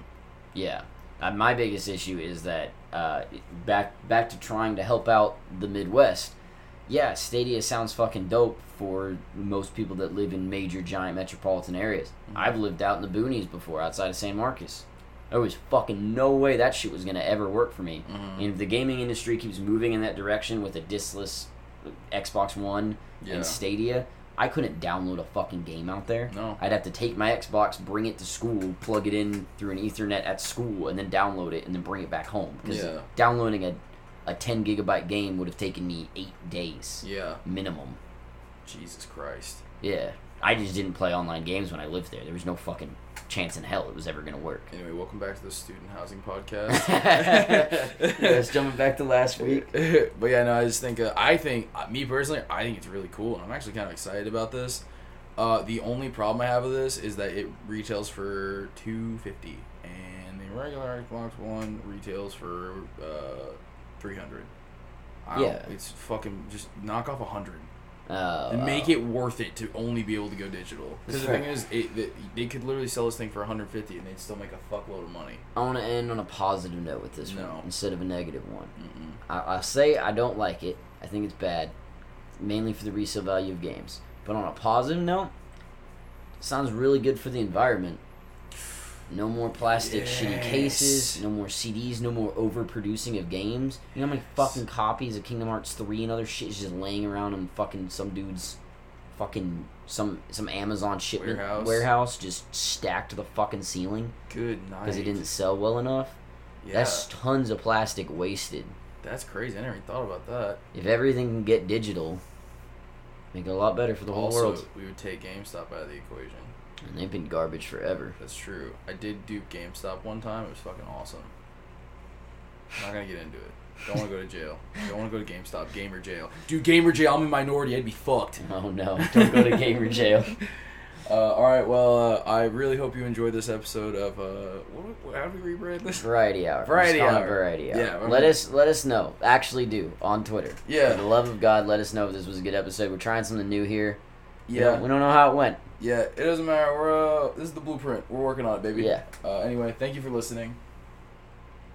Yeah. Uh, my biggest issue is that uh, back back to trying to help out the Midwest. Yeah, Stadia sounds fucking dope for most people that live in major giant metropolitan areas. Mhm. I've lived out in the boonies before, outside of San Marcos. There was fucking no way that shit was gonna ever work for me. Mhm. And if the gaming industry keeps moving in that direction with a diskless Xbox One Yeah. and Stadia, I couldn't download a fucking game out there. No. I'd have to take my Xbox, bring it to school, plug it in through an Ethernet at school, and then download it and then bring it back home. Because Yeah. downloading a, a 10 gigabyte game would have taken me eight days Yeah. minimum. Jesus Christ. Yeah. I just didn't play online games when I lived there. There was no fucking chance in hell it was ever gonna work. Anyway, welcome back to the student housing podcast. yes, jumping back to last week. but yeah, no, I just think uh, I think uh, me personally, I think it's really cool, and I'm actually kind of excited about this. Uh, the only problem I have with this is that it retails for two fifty, and the regular Xbox One retails for uh, three hundred. Yeah. it's fucking just knock off a hundred Uh, and make it worth it to only be able to go digital. Because the fair. thing is, it, they, they could literally sell this thing for 150 and they'd still make a fuckload of money. I want to end on a positive note with this No. one instead of a negative one. I, I say I don't like it. I think it's bad, mainly for the resale value of games. But on a positive note, sounds really good for the environment. No more plastic shitty cases. No more CDs. No more overproducing of games. You know how many fucking copies of Kingdom Hearts three and other shit is just laying around in fucking some dude's fucking some some Amazon shipment Warehouse. warehouse just stacked to the fucking ceiling Good night. because it didn't sell well enough. Yeah, That's tons of plastic wasted. that's crazy. I never even thought about that. If everything can get digital, make it a lot better for the whole also, world. we would take GameStop out of the equation. And they've been garbage forever. That's true. I did do GameStop one time. It was fucking awesome. I'm not gonna get into it. Don't want to go to jail. Don't want to go to GameStop. Gamer jail. Dude, gamer jail. I'm a minority. I'd be fucked. Oh no! Don't go to gamer jail. Uh, all right. Well, uh, I really hope you enjoyed this episode of uh, what, what, how do we rebrand this? Variety hour. Variety Just call it hour. Variety hour. Yeah, Let us let us know. Actually, do on Twitter. Yeah. For the love of God, let us know if this was a good episode. We're trying something new here. We Yeah. don't, we don't know how it went. Yeah. It doesn't matter. We're uh, this is the blueprint. We're working on it, baby. Yeah. Uh, anyway, thank you for listening.